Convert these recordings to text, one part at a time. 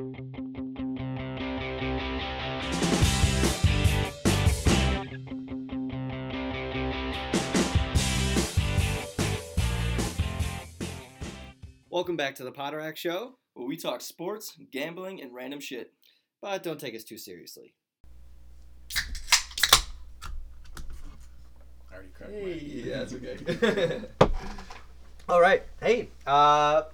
Welcome back to the Potterack Show, where we talk sports, gambling, and random shit. but don't take us too seriously. I already cracked Hey, that's okay. All right. Hey, uh,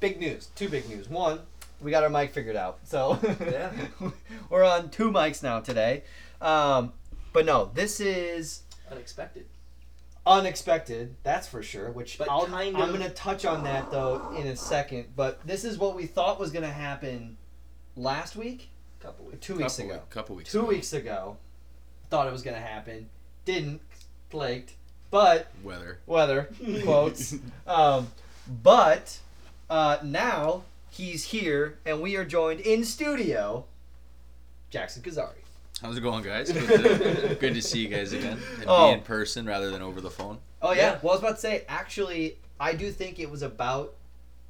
big news. Two big news. One, we got our mic figured out. So Yeah. we're on two mics now today. Um, but no, this is Unexpected. unexpected. That's for sure. Which But I'll, kind I'm gonna touch on that though in a second. But this is what we thought was gonna happen last week, Couple weeks. two weeks couple, ago. couple weeks. Two ago. weeks ago, thought it was gonna happen. Didn't. Flaked. But Weather. weather quotes. um, but uh, now he's here, and we are joined in studio. Jackson Kazari. How's it going, guys? Good to, good to see you guys again and Oh. be in person rather than over the phone. Oh yeah. Yeah. Well, I was about to say. Actually, I do think it was about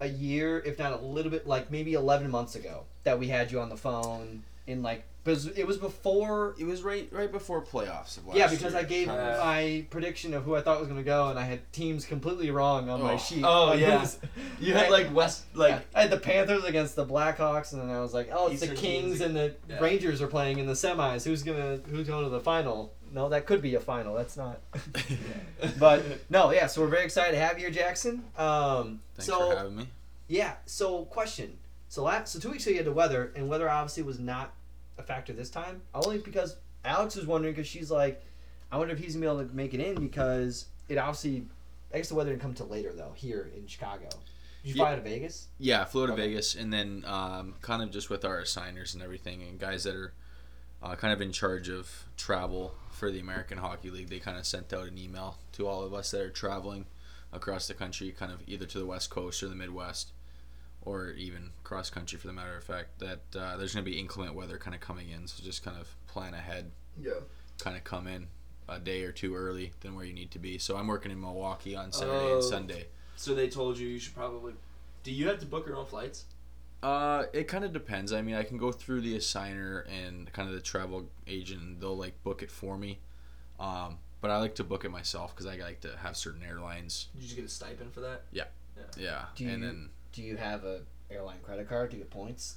a year, if not a little bit, like maybe eleven months ago, that we had you on the phone. In like, because it was before. It was right right before playoffs of last Yeah, because year. I gave Uh, my prediction of who I thought was going to go, and I had teams completely wrong on my Oh. sheet. Oh, Like, yeah. it You had like West, like Yeah, I had the Panthers against the Blackhawks, and then I was like, "Oh, it's the Eastern Kings teams. and the Yeah. Rangers are playing in the semis. Who's gonna who's going to the final?" No, that could be a final. That's not. but no, yeah. So we're very excited to have you here, Jackson. Um, Thanks so for having me. yeah. So question. So last so two weeks ago you had the weather, and weather obviously was not a factor this time. Only because Alex was wondering because she's like, I wonder if he's gonna be able to make it in because it obviously. I guess the weather didn't come till later though here in Chicago. Did you Yeah. fly to Vegas? Yeah, I flew to Okay. Vegas, and then um, kind of just with our assigners and everything, and guys that are uh, kind of in charge of travel for the American Hockey League, they kind of sent out an email to all of us that are traveling across the country, kind of either to the West Coast or the Midwest, or even cross country for the matter of fact, that uh, there's going to be inclement weather kind of coming in. So just kind of plan ahead, yeah. kind of come in a day or two early than where you need to be. So I'm working in Milwaukee on Saturday Oh. and Sunday. So they told you you should probably. Do you have to book your own flights? Uh, it kind of depends. I mean, I can go through the assigner and kind of the travel agent, and they'll like book it for me. Um, but I like to book it myself because I like to have certain airlines. Did you just get a stipend for that? Yeah, Do and you- then Do you have a airline credit card to get points?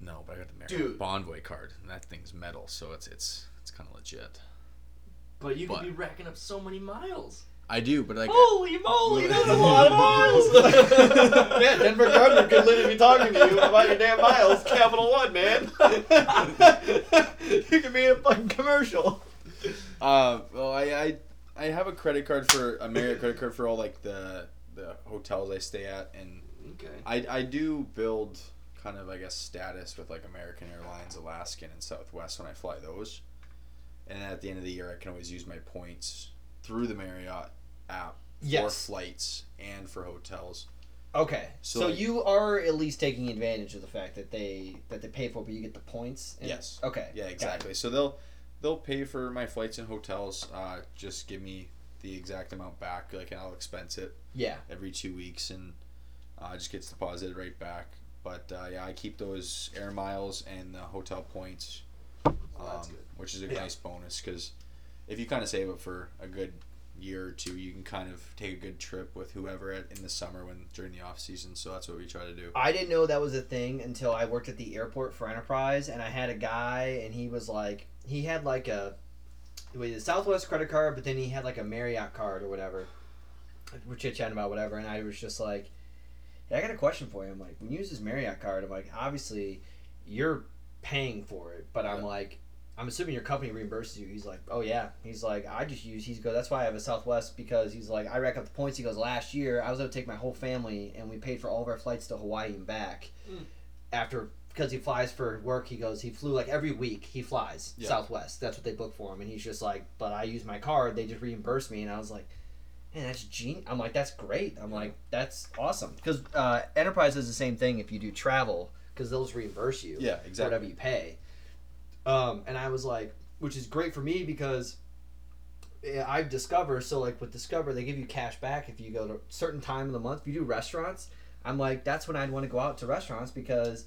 no, but I got the Dude. Marriott Bonvoy card, and that thing's metal, so it's it's it's kind of legit. But you could But- be racking up so many miles. I do, but like Holy moly, that's a lot of miles. yeah, Jennifer Garner could literally be talking to you about your damn miles. Capital One, man. you could be in a fucking commercial. Uh, well, I, I I have a credit card for a Marriott credit card for all like the the hotels I stay at, and okay. I I do build kind of I guess status with like American Airlines, Alaskan, and Southwest when I fly those, and at the end of the year I can always use my points through the Marriott app for flights and for hotels. Okay, so, So, like- you are at least taking advantage of the fact that they that they pay for, it, but you get the points. and- Yes. Okay. Yeah, exactly. So they'll they'll pay for my flights and hotels. Uh, just give me the exact amount back, like and I'll expense it. Yeah. every two weeks and uh, just gets deposited right back. But uh, yeah, I keep those air miles and the hotel points, um, Oh, which is a Yeah. nice bonus because if you kind of save it for a good year or two, you can kind of take a good trip with whoever at, in the summer when during the off season. So that's what we try to do. I didn't know that was a thing until I worked at the airport for Enterprise, and I had a guy, and he was like, he had like a, it was a Southwest credit card, but then he had like a Marriott card or whatever. We're chit chatting about whatever, and I was just like, hey, I got a question for you. I'm like, when you use this Marriott card, I'm like, obviously, you're paying for it, but I'm Yeah. like, I'm assuming your company reimburses you. He's like, oh yeah. He's like, I just use. He's go. That's why I have a Southwest because he's like, I rack up the points. He goes, last year I was able to take my whole family and we paid for all of our flights to Hawaii and back. Mm. After because he flies for work, he goes. He flew like every week. He flies Yeah. Southwest. That's what they book for him, and he's just like, but I use my card. They just reimburse me, and I was like. Man, that's genius. I'm like, that's great. I'm like, that's awesome. Because uh, Enterprise does the same thing if you do travel, because they'll just reimburse you Yeah, exactly. whatever you pay. Um, and I was like, which is great for me because I've Discover. So like with Discover, they give you cash back if you go to a certain time of the month. If you do restaurants, I'm like, that's when I'd want to go out to restaurants because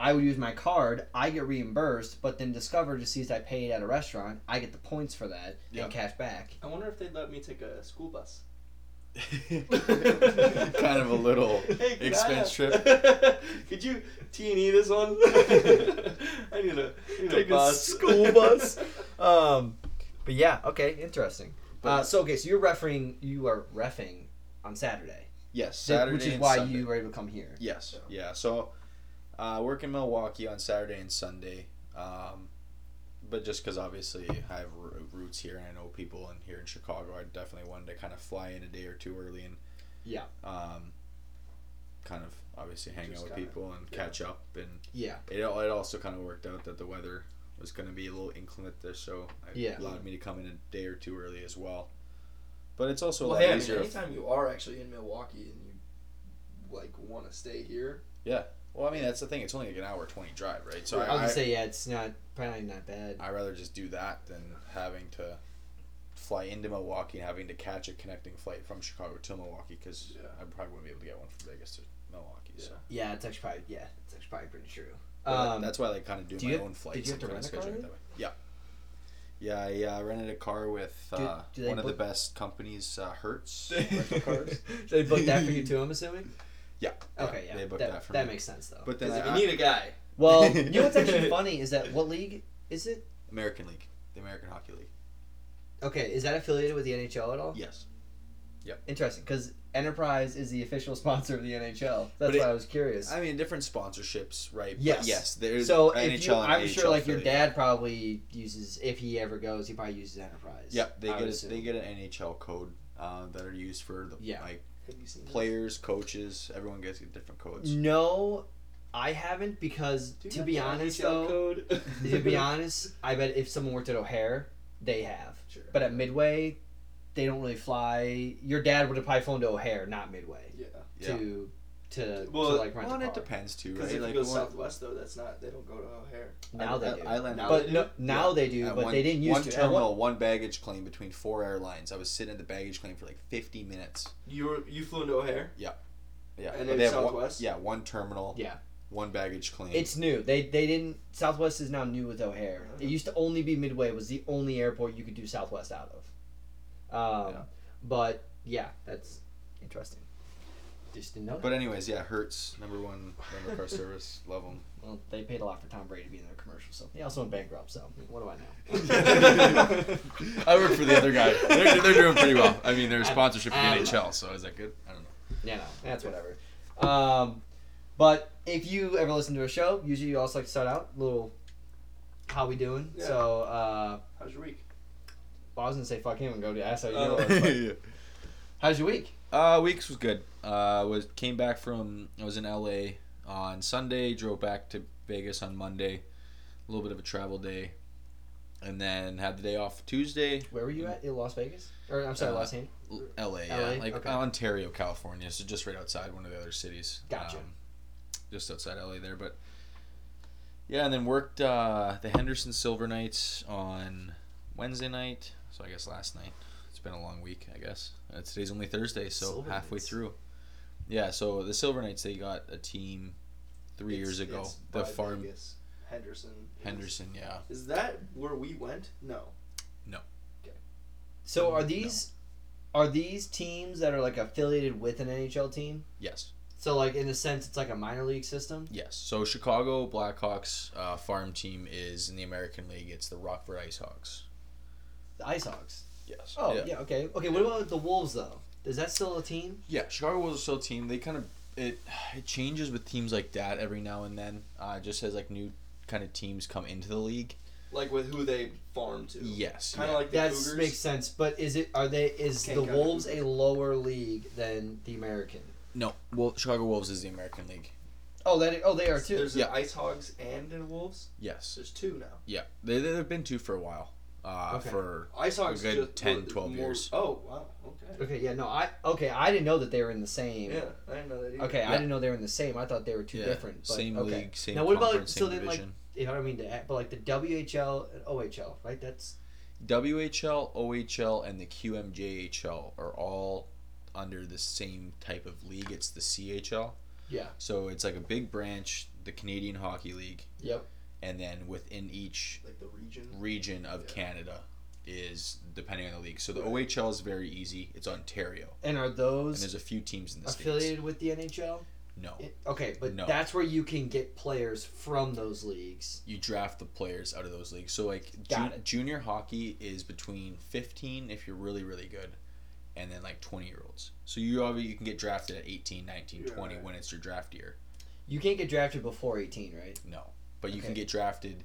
I would use my card, I get reimbursed, but then Discover just sees I paid at a restaurant, I get the points for that Yeah. and cash back. I wonder if they'd let me take a school bus. kind of a little Hey, expense I- trip. Could you T and E this one? I need a, I need Take a bus. school bus. Um, but yeah, okay, interesting. Uh, so okay, so you're refereeing, you are refing on Saturday, Yes, Saturday which is why Sunday. you were able to come here. Yes, yeah. So, uh, work in Milwaukee on Saturday and Sunday, um, but just because obviously I have roots here and I know people in here in Chicago, I definitely wanted to kind of fly in a day or two early and Yeah. um, kind of obviously hang Just out with people and yeah. catch up. And Yeah. it it also kind of worked out that the weather was going to be a little inclement there, so it Yeah. allowed me to come in a day or two early as well. But it's also Well, a lot hey, I mean, easier. anytime you are actually in Milwaukee and you like want to stay here, well, I mean that's the thing. It's only like an hour twenty drive, right? So I was I, gonna I, say yeah, it's not probably not bad. I'd rather just do that than having to fly into Milwaukee and having to catch a connecting flight from Chicago to Milwaukee because Yeah. I probably wouldn't be able to get one from Vegas to Milwaukee. So Yeah, it's actually probably yeah, it's actually probably pretty true. But Um, that's why I like kind of do, do my you- own flights. did you have to and rent a kinda car schedule it that way. Yeah. Yeah, yeah. I rented a car with uh, do they one of the best companies, uh, Hertz rental cars. so they booked that for you too, I'm assuming. Yeah. Okay, yeah, They booked that, that for that me. makes sense though. But then because if I, you need a guy, well, you know what's actually funny is that what league is it? American League, the American Hockey League. Okay, is that affiliated with the NHL at all? Yes. Yep. Interesting, because Enterprise is the official sponsor of the NHL. That's it- why I was curious. I mean, different sponsorships, right? But Yes. yes. There's so NHL if you, and I'm sure like your affiliate. dad probably uses if he ever goes, he probably uses Enterprise. Yep, they I get a, they get an NHL code uh, that are used for the Yeah. like have you seen this? players, coaches. Everyone gets different codes. No, I haven't because Do you to be honest though, code? to be honest, I bet if someone worked at O'Hare, they have. Sure. But at Midway, they don't really fly. Your dad would have probably flown to O'Hare, not Midway, yeah, Yeah. To to, Well, to like rent Well, a and car. it depends too, because right? if Like you go Southwest though, that's not they don't go to O'Hare. Now they I- do. I landed- Now but they no, do? now Yeah. they do, at but one, they didn't used one to. At terminal, one baggage claim between four airlines. I was sitting at the baggage claim for like 50 minutes. You were you flew into O'Hare. Yeah, yeah. And then they have one, Southwest? yeah, one terminal, Yeah. one baggage claim. It's new. They they didn't. Southwest is now new with O'Hare. It used to only be Midway was the only airport you could do Southwest out of. Um, Yeah. but yeah, that's interesting. Just didn't know that. but anyways, yeah, Hertz number one rental car service. Love them. well, they paid a lot for Tom Brady to be in their commercial, so he also went bankrupt. So what do I know? I work for the other guy. They're, they're doing pretty well. I mean, their sponsorship for the I don't NHL, so is that good? I don't know. Yeah, no, that's whatever. Um, but if you ever listen to a show, usually you also like to start out a little. How we doing? Yeah. So uh, How's your week? well, I was gonna say fuck him and go to ask how you Oh. doing. but How's your week? Uh, weeks was good. Uh, was came back from I was in LA on Sunday, drove back to Vegas on Monday, a little bit of a travel day, and then had the day off Tuesday. Where were you at? In Las Vegas? Or I'm sorry, Uh, Los Angeles. L- LA, yeah, like Okay. Ontario, California, so just right outside one of the other cities. Gotcha. Um, just outside LA there, but yeah, and then worked uh, the Henderson Silver Knights on Wednesday night. So I guess last night. It's been a long week, I guess. Uh, today's only Thursday, so Silver halfway Knights. through. Yeah, so the Silver Knights they got a team three It's- years ago. it's The by farm Vegas. Henderson. is- Henderson, yeah. Is that where we went? No. No. Okay. So are these are these teams that are like affiliated with an NHL team? Yes. So like in a sense, it's like a minor league system. Yes. So Chicago Blackhawks uh, farm team is in the American League. It's the Rockford IceHawks. The Ice Hogs. Yes. Oh yeah. yeah. okay. Okay. What about the Wolves though? Is that still a team? Yeah, Chicago was still a team. They kind of it it changes with teams like that every now and then. Uh, just as like new kind of teams come into the league. Like with who they farm to. Yes. Kind of yeah. like the That Cougars. makes sense. But is it are they is Can't the Wolves a lower league than the American? no. Well, Chicago Wolves is the American League. Oh, that oh they are too. There's Yeah. the Ice Hogs and the Wolves. Yes. There's two now. Yeah. They they've been two for a while. Uh, Okay. For Ice Hogs good just 10, 12 more- years. Oh wow. Okay. Okay. Yeah. No. I okay. I didn't know that they were in the same. Yeah, I didn't know that either. Okay, I didn't know they were in the same. I thought they were two yeah, different. But, same okay. league, same Now, what about- conference, so same then, like, division. You know what I mean? To act, but like the WHL and OHL, right? That's WHL, OHL, and the QMJHL are all under the same type of league. It's the CHL. Yeah. So it's like a big branch. the Canadian Hockey League, Yep. and then within each Like the region. region of Yeah. Canada is depending on the league. So the Right. OHL is very easy. It's Ontario, And are those and those there's a few teams in the affiliated with the NHL? No, It- okay, but No. that's where you can get players from those leagues. you draft the players out of those leagues. So like Got ju- it. junior hockey is between 15 if you're really really good and then like 20 year olds. So you obviously you can get drafted at 18, 19, Yeah, 20 right. when it's your draft year. You can't get drafted before 18, right? No. But you can get drafted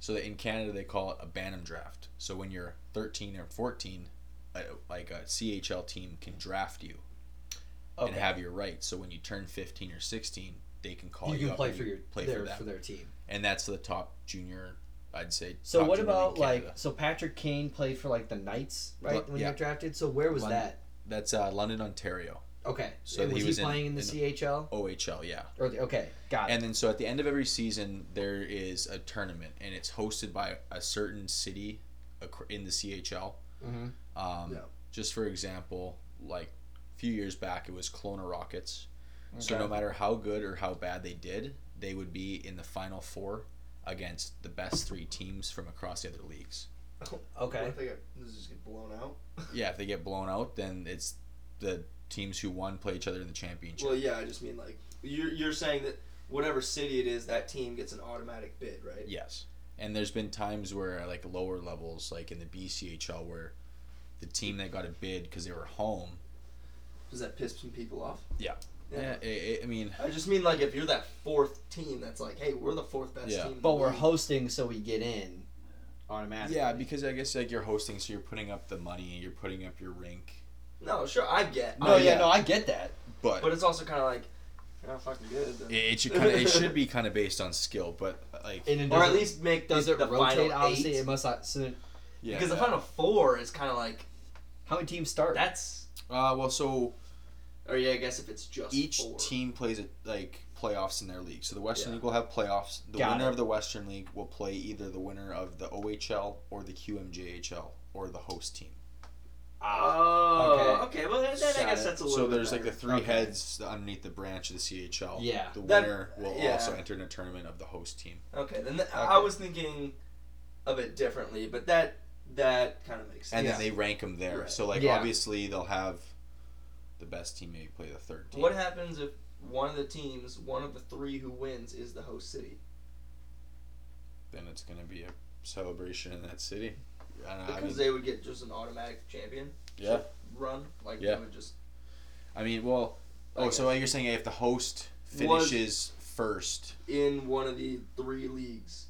so that in Canada they call it a Bantam draft. So when you're 13 or 14 a, like a CHL team can draft you Okay. and have your rights. So when you turn 15 or 16, they can call you you, can up play for you your play their, for for their team. and that's the top junior, I'd say. So what about like so Patrick Kane played for like the Knights, right? Lo- when yeah. you got drafted. So where was London. that? That's uh, London, Ontario, Okay. So And he was he, was in- playing in, the in- CHL? OHL, yeah. Or the, okay, got it. And then so at the end of every season, there is a tournament, and it's hosted by a certain city in the CHL. Mhm. Um, Yeah. Just for example, like a few years back, it was Kelowna Rockets. Okay. So no matter how good or how bad they did, they would be in the final four against the best three teams from across the other leagues. What Okay. if they get, does it just get blown out? Yeah, if they get blown out, then it's the teams who won play each other in the championship. Well, yeah, I just mean like you're you're saying that whatever city it is, that team gets an automatic bid, right? Yes. And there's been times where like lower levels, like in the BCHL, where the team that got a bid because they were home. Does that piss some people off? Yeah. Yeah. Yeah. i i I mean, I just mean like if you're that fourth team, that's like, hey, we're the fourth best Yeah. team. But we're league. hosting, so we get in automatically. yeah, because I guess like you're hosting, so you're putting up the money, you're putting up your rink. No, sure, I get. no, Oh, yeah, yeah. no, I get that. But But it's also kind of like, you're not fucking good. Then. it, it should kind of it should be kind of based on skill, but like And it or at least make does the, it the rotate? final Obviously, eight. it must not. So yeah. because the final four is kind of like how many teams start? that's. Uh, well, so Or yeah, I guess if it's just each four. team plays it like playoffs in their league. So the Western Yeah. League will have playoffs. The Got winner it. of the Western League will play either the winner of the OHL or the QMJHL or the host team. Oh, Okay. okay. Well, then, then I guess that's a little. So bit there's like the three Okay. heads underneath the branch of the CHL. Yeah. The That- winner will yeah. also enter in a tournament of the host team. Okay, then th- I was thinking of it differently, but that that kind of makes sense. And Yeah. then they rank them there. Right. So like Yeah. obviously they'll have the best team maybe play the third team. What happens if one of the teams, one of the three who wins, is the host city? Then it's gonna be a celebration in that city. I don't know. I Because mean, they would get just an automatic champion yeah. run, like Yeah. they would just. I mean, well, oh, Like so you're saying if the host finishes first, in one of the three leagues.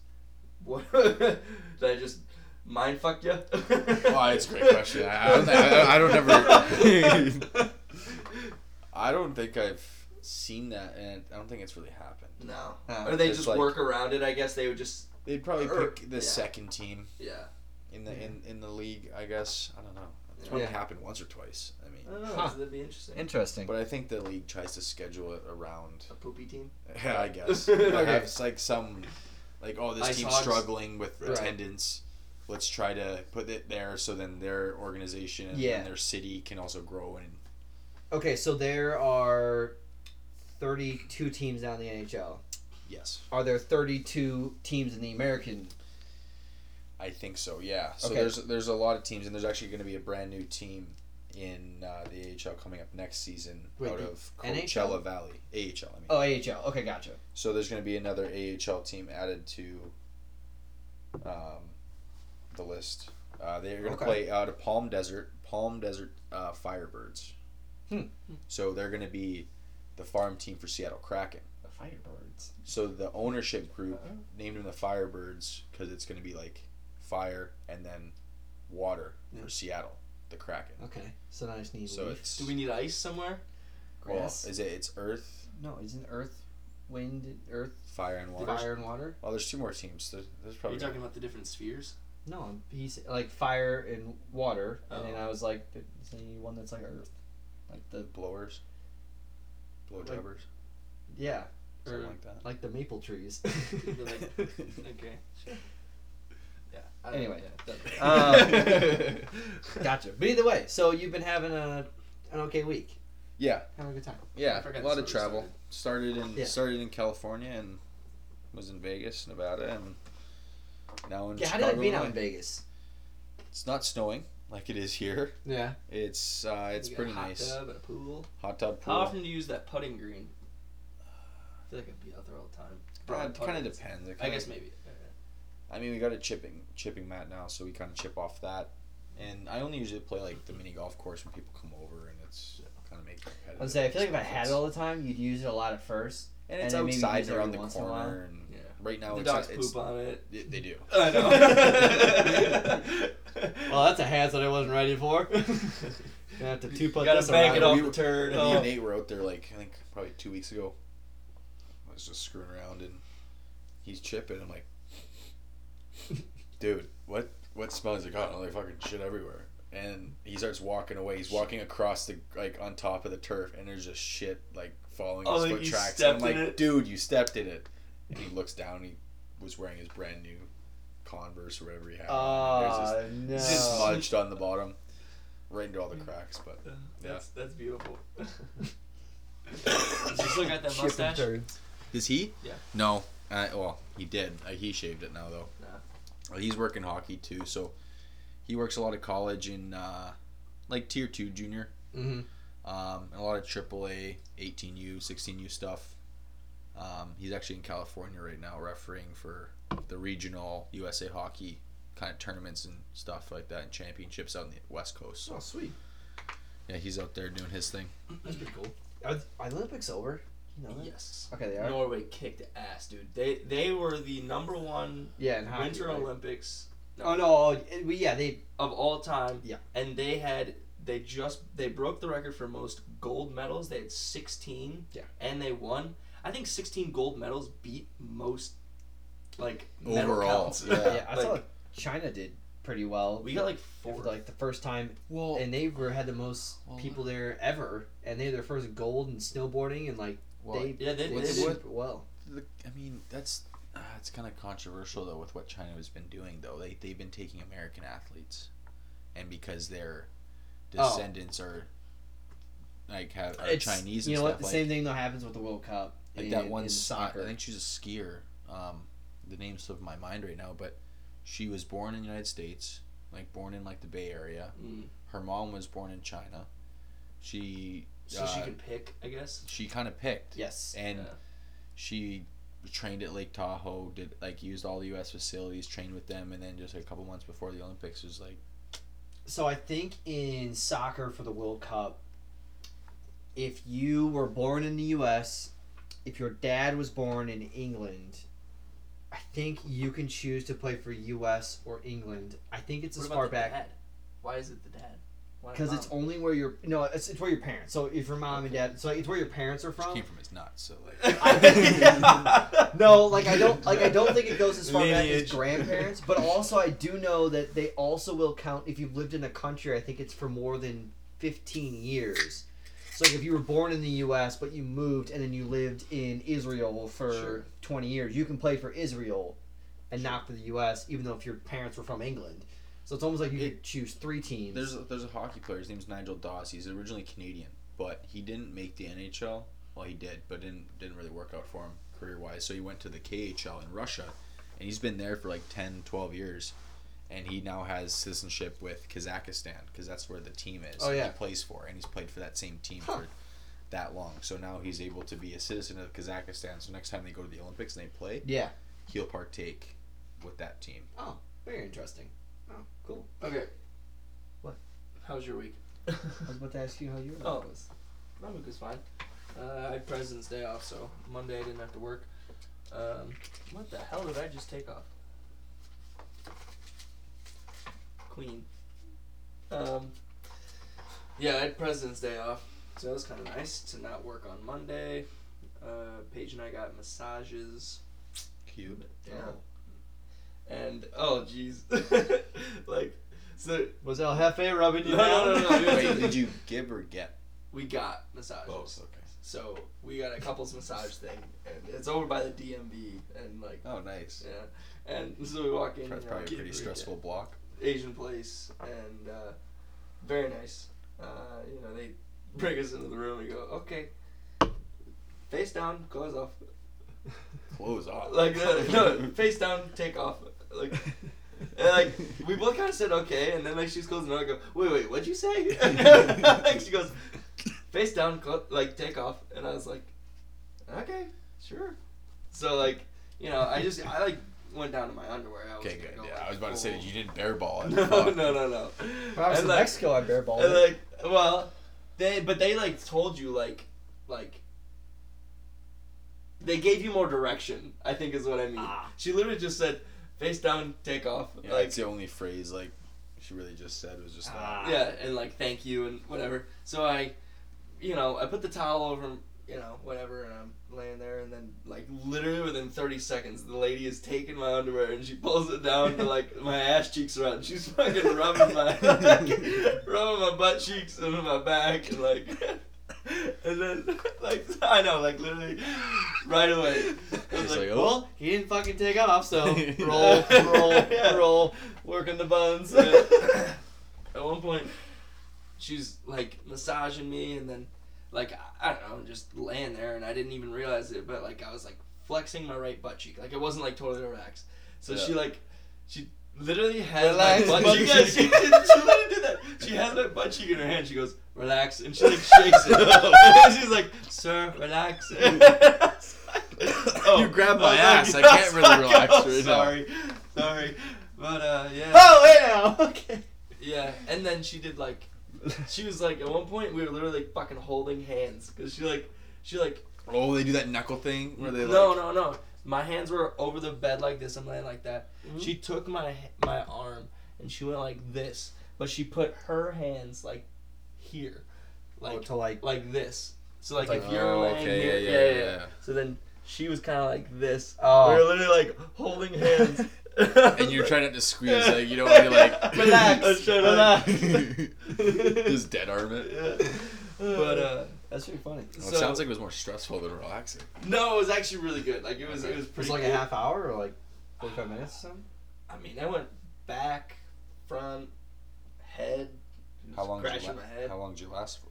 What did I just mind fuck you? Oh, it's a great question. I, I don't. I, I don't ever. I don't think I've seen that, and I don't think it's really happened. no, Uh, or they just like- work around it. I guess they would just They'd probably Or- pick the yeah. second team yeah. In the in, in the league. I guess I don't know. It's probably Yeah. happened once or twice. I mean, I don't know. Huh. That'd be interesting. Interesting. but I think the league tries to schedule it around. A poopy team. Yeah, I guess. Okay. I have it's like some, like oh, this Ice team's hogs. struggling with Right. attendance. Let's try to put it there so then their organization and Yeah. then their city can also grow and Okay, so there are 32 teams now in the NHL. yes, Are there 32 teams in the American? I think so. Yeah. So Okay. there's there's a lot of teams and there's actually going to be a brand new team in uh, the AHL coming up next season Wait, out of NHL? Coachella Valley. AHL, I mean. Oh, AHL. Okay, gotcha. So there's going to be another AHL team added to um, the list. Uh, they're going to Okay. play out of Palm Desert, Palm Desert uh, Firebirds. Hmm. So they're going to be the farm team for Seattle Kraken. The Firebirds. So the ownership group named them the Firebirds because it's going to be like fire and then water Yeah. for Seattle, the Kraken. Okay, so now I just need So leaf. it's Do we need ice somewhere? well, grass. is it? It's Earth, no, isn't Earth, Wind, Earth, fire, and water. Fire, and Water? Well, there's two more teams. There's, there's Are probably You're talking about the different spheres? No, he's like fire and water, and then Oh. I was like, is there any one that's like Earth, like the blowers, blow Like- yeah, something or like that. like the maple trees. Okay. Sure. Yeah. I don't- Anyway. yeah, Um, gotcha. But either way, so you've been having a an okay week, yeah, having a good time. yeah. I forgot A lot of travel. Started in Yeah. started in California and was in Vegas, Nevada, and now in Yeah, how did Chicago. it be now in Vegas? It's not snowing like it is here. Yeah. It's uh, it's You got pretty a hot nice. Tub and a pool. Hot tub pool. How often do you use that putting green? I feel like I'd be out there all the time. Uh, it kind of depends. I kinda- guess maybe. I mean, we got a chipping chipping mat now, so we kind of chip off that. And I only usually play like the mini golf course when people come over, and it's kind of make it competitive. I'd say I feel like if I had it all the time, you'd use it a lot at first. and it's and then maybe outside it around the once in a while. corner, and Yeah. right now the it's, dogs it's poop on it. they, they do. I know. well, that's a hazard I wasn't ready for. Gonna have to two You put gotta this bank it off We the were- turd. Me Oh. and Nate were out there like I think probably two weeks ago. I was just screwing around and he's chipping. I'm like, dude, what what smells it got? I'm like fucking shit everywhere. And he starts walking away. He's walking across the like on top of the turf, and there's just shit like falling Oh, his like foot you tracks. And I'm stepped like, in it? dude, you stepped in it. And he looks down. He was wearing his brand new Converse or whatever he had. on, Oh there's no! just, just smudged on the bottom, right into all the cracks. But That's that's beautiful. Does he still got that mustache? turds. Is he? Yeah. No. Uh, well, he did. Uh, he shaved it now though. He's working hockey too, so he works a lot of college in uh, like tier two junior, Mm-hmm. um, and a lot of AAA, 18U, 16U stuff. Um, he's actually in California right now, refereeing for the regional USA hockey kind of tournaments and stuff like that, and championships out in the West Coast. So Oh, sweet. yeah, he's out there doing his thing. That's pretty cool. Are, are the Olympics over? You know that? Yes. Okay, they are. Norway kicked ass, dude. They they were the number one Yeah, and hockey. Winter right? Olympics Oh no! oh, it- we- yeah, they. of all time. Yeah. And they had they just they broke the record for most gold medals. They had 16. Yeah. And they won. I think 16 gold medals beat most like medal Overall, counts. yeah. Yeah, I Like, thought China did pretty well. we got like for four. like the first time, Well, and they were had the most Well, people uh there ever, and they had their first gold in snowboarding, and like well they yeah, they, they did super well. the, I mean, that's uh, it's kind of controversial though with what China has been doing though. They they've been taking American athletes, and because their Oh. descendants are like have are Chinese You know stuff what? The like, same thing though happens with the World Cup. like in, that one soccer. I think she's a skier. Um, the name's slipping my mind right now, but she was born in the United States, like born in like the Bay Area. Mm. Her mom was born in China. She So she uh, could pick, I guess. she kind of picked yes. and Yeah. she trained at Lake Tahoe, did like used all the U.S. facilities, trained with them, and then just a couple months before the Olympics was like, So I think in soccer for the World Cup, if you were born in the U.S., if your dad was born in England, I think you can choose to play for U.S. or England. I think it's What as far the back dad? Why is it the dad? Why not because it's only where your no, it's, it's where your parents. So if your mom and dad, so it's where your parents are which from. came from his nuts. So like, I- no, like I don't like I don't think it goes as far back Lineage. as grandparents, but also I do know that they also will count if you've lived in a country. I think it's for more than fifteen years. So like if you were born in the U.S. but you moved and then you lived in Israel for Sure. twenty years, you can play for Israel, and not for the U.S. Even though if your parents were from England, so it's almost like you It- could choose three teams. there's a, there's a hockey player. His name's Nigel Dawes. He's originally Canadian, but he didn't make the NHL. Well, he did, but didn't didn't really work out for him career wise. So he went to the KHL in Russia, and he's been there for like 10, 12 years. And he now has citizenship with Kazakhstan because that's where the team is. Oh, that yeah. he plays for, and he's played for that same team Huh. for that long. So now he's able to be a citizen of Kazakhstan. So next time they go to the Olympics and they play, yeah. he'll partake with that team. Oh, very interesting. Oh, cool. Okay. What? How's your week? I was about to ask you how your week Oh. was. My week was fine. Uh, I had President's Day off, so Monday I didn't have to work. Um, what the hell did I just take off? Queen. Um, yeah, I had President's Day off, so it was kind of nice to not work on Monday. Uh, Paige and I got massages. Cute. Yeah. And oh jeez, like so Was El Jefe rubbing you No, down? no, no, no. Wait, did you give or get? we got massages. Both. Okay. So we got a couples massage thing, and it's over by the DMV, and like Oh, nice. yeah, and so we walk in. That's you know, probably a pretty we stressful block. Asian place, and uh, very nice. Uh, you know, they bring us into the room and go, okay, face down, clothes off. Clothes off. like uh, no, face down, take off, like. And like we both kind of said okay, and then like she's closing the door. I go, wait, wait, what'd you say? like she goes, face down, clo- like take off, and I was like, okay, sure. So like, you know, I just I like went down to my underwear. I Okay, wasn't good. go, Yeah, like, I was about to say full- you didn't bare ball it. No, no, no, no. When I was And, in like- Mexico, I bare balled And like, well, they but they like told you like, like. They gave you more direction. I think is what I mean. Ah. She literally just said, "Face down, take off." Yeah, like, that's the only phrase like she really just said was just Ah. that. yeah, and like thank you and whatever. So I, you know, I put the towel over, you know, whatever, and I'm laying there, and then like literally within 30 seconds, the lady is taking my underwear and she pulls it down to like my ass cheeks are out. She's fucking rubbing my, rubbing my butt cheeks and my back and like. And then, like, I know, like, literally, right away. I was like, like, oh. well, he didn't fucking take off, so roll, roll, roll, Yeah. roll. working the buns. At one point, she's like massaging me, and then like I I don't know, just laying there, and I didn't even realize it, but like I was like flexing my right butt cheek, like it wasn't like totally relaxed. So Yeah. she like she literally had Relax my butt butt cheek. She, she literally did that. She has my butt cheek in her hand. She goes relax, and she like shakes it. and she's like, sir, relax. You grabbed my ass. I can't really sorry. relax Oh, right now. sorry, sorry, but uh, yeah. Oh, wait now. Okay. Yeah, and then she did like, she was like at one point we were literally like fucking holding hands because she like, she like, Oh, they do that knuckle thing where they no like. no no, my hands were over the bed like this. I'm laying like that. Mhm. She took my my arm and she went like this, but she put her hands like here, oh, like to like. like this. So like, Like, if you're oh, laying okay, here, yeah, yeah, yeah, yeah, yeah. So then she was kind of like this. Oh. We were literally like holding hands. And you're trying not to squeeze, like you don't want to like Relax, I was trying relax. just dead arm it. Yeah. But uh, That's pretty funny. Well, So- it sounds like it was more stressful than relaxing. no, it was actually really good. Like it was, Okay. it was pretty. It was like good. a half hour or like 45 minutes or something? I mean, I went back, front, head. How long? Did you la- How long did you last for?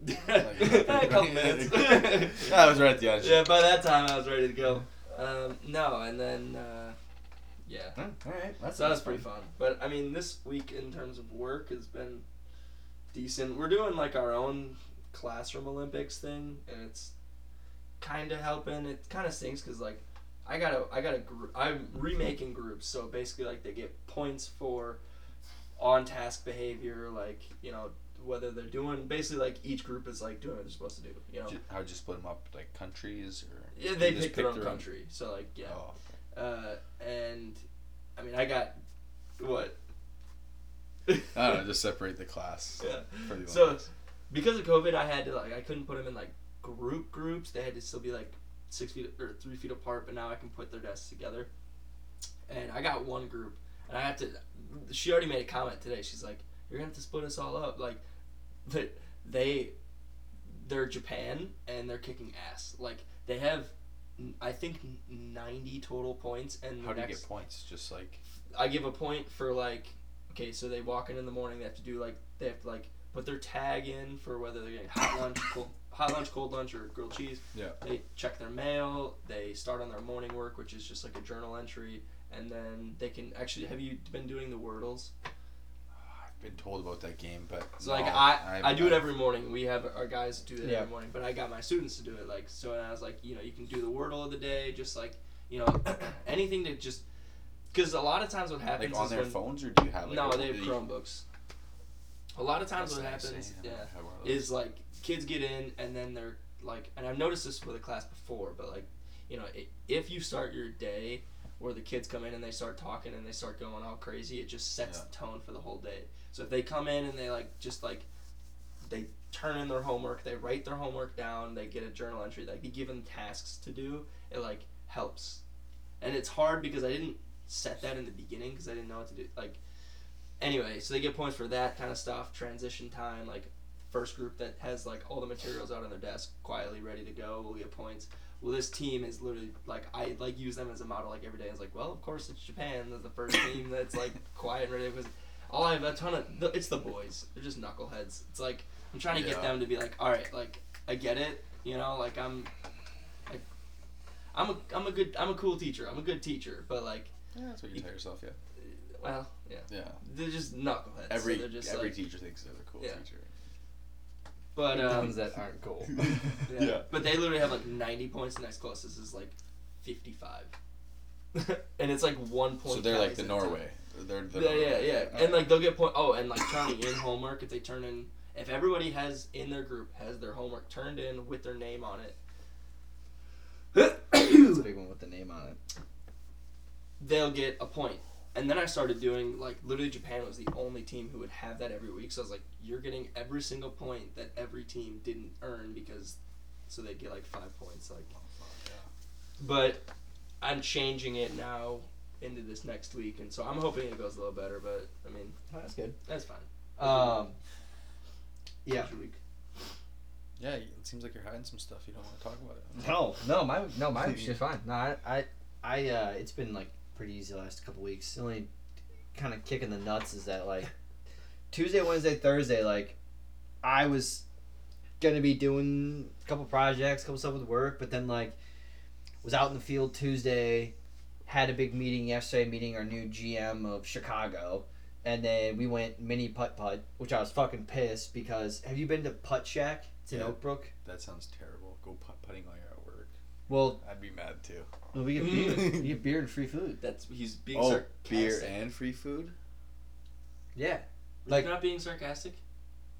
a couple minutes. I was right at the edge. yeah, by that time I was ready to go. Um, no, and then uh, yeah, All right. That's, so that was pretty fun. But I mean, this week in terms of work has been decent. We're doing like our own classroom Olympics thing, and it's kind of helping. It kind of stinks because like I gotta I gotta gr- I'm remaking groups, so basically like they get points for on task behavior, like you know whether they're doing basically like each group is like doing what they're supposed to do. You know, Ju- How'd you split them up? Like countries or? yeah, they just pick their own your own? country, so like yeah, Oh, uh, and I mean I got what. I don't know. Just separate the class. Yeah. So- because of COVID, I had to like I couldn't put them in like group groups. They had to still be like six feet or three feet apart. But now I can put their desks together. And I got one group, and I have to. She already made a comment today. She's like, "You're gonna have to split us all up." Like, they, they, they're Japan and they're kicking ass. Like they have, I think ninety total points. And How do you get points? Just like I give a point for like okay, so they walk in in the morning. They have to do like they have to like put their tag in for whether they're getting hot lunch, cold, hot lunch, cold lunch, or grilled cheese. Yeah. They check their mail. They start on their morning work, which is just like a journal entry, and then they can actually. Have you been doing the Wordles? I've been told about that game, but So like no, I, I do it every morning. We have our guys do it Yeah. every morning, but I got my students to do it. Like so, and I was like, you know, you can do the Wordle of the day, just like you know, anything to just because a lot of times what happens like on is their when phones or do you have like no, a- they have you- Chromebooks. A lot of times That's what nice, happens? I yeah, never had one of those. is like kids get in and then they're like, and I've noticed this with a class before, but like, you know, i if you start your day where the kids come in and they start talking and they start going all crazy, it just sets Yeah. the tone for the whole day. So if they come in and they like just like they turn in their homework, they write their homework down, they get a journal entry, like they give them tasks to do, it like helps. And it's hard because I didn't set that in the beginning because I didn't know what to do. Like, anyway, so they get points for that kind of stuff. Transition time, like first group that has like all the materials out on their desk, quietly ready to go, will get points. Well, this team is literally like I like use them as a model like every day. It's like, well, of course it's Japan. They're the first team that's like quiet and ready because all I have a ton of the- it's the boys. They're just knuckleheads. It's like I'm trying to get them to be like, all right, like I get it, you know, like I'm, like I'm a I'm a good I'm a cool teacher. I'm a good teacher, but like, Yeah, that's what you tell yourself. Yeah. well, yeah, Yeah. they're just knuckleheads. Every so just every like, teacher thinks they're a cool Yeah. teacher. But the um, ones that aren't cool. yeah. Yeah. But they literally have like 90 points. The next closest is like 55, and it's like one point. So they're like the at time. Norway. They're, they're Yeah, yeah, yeah. Alright. And like they'll get point. Oh, and like turning in homework if they turn in. If everybody has in their group has their homework turned in with their name on it. That's a it, big one with the name on it. they'll get a point. And then I started doing like literally Japan was the only team who would have that every week. So I was like, you're getting every single point that every team didn't earn because, so they get like five points. Like, but I'm changing it now into this next week, and so I'm hoping it goes a little better. But I mean, Oh, that's good. that's fine. Um, yeah. Week. Yeah, it seems like you're hiding some stuff. You don't want to talk about it. No, no, my no, my week's just fine. No, I, I, I uh, it's been like pretty easy the last couple weeks. The only kind of kicking the nuts is that like Tuesday, Wednesday, Thursday, like I was gonna be doing a couple projects, a couple stuff with work, but then like was out in the field Tuesday, had a big meeting yesterday, meeting our new GM of Chicago. And then we went mini putt putt, which I was fucking pissed because have you been to Putt Shack? It's in Yeah. Oakbrook. That sounds terrible. Go putt putting all work. Well, I'd be mad too. Well, we get beer. we get beer and free food. That's he's being Oh, sarcastic. beer and free food? Yeah. Like- not being sarcastic.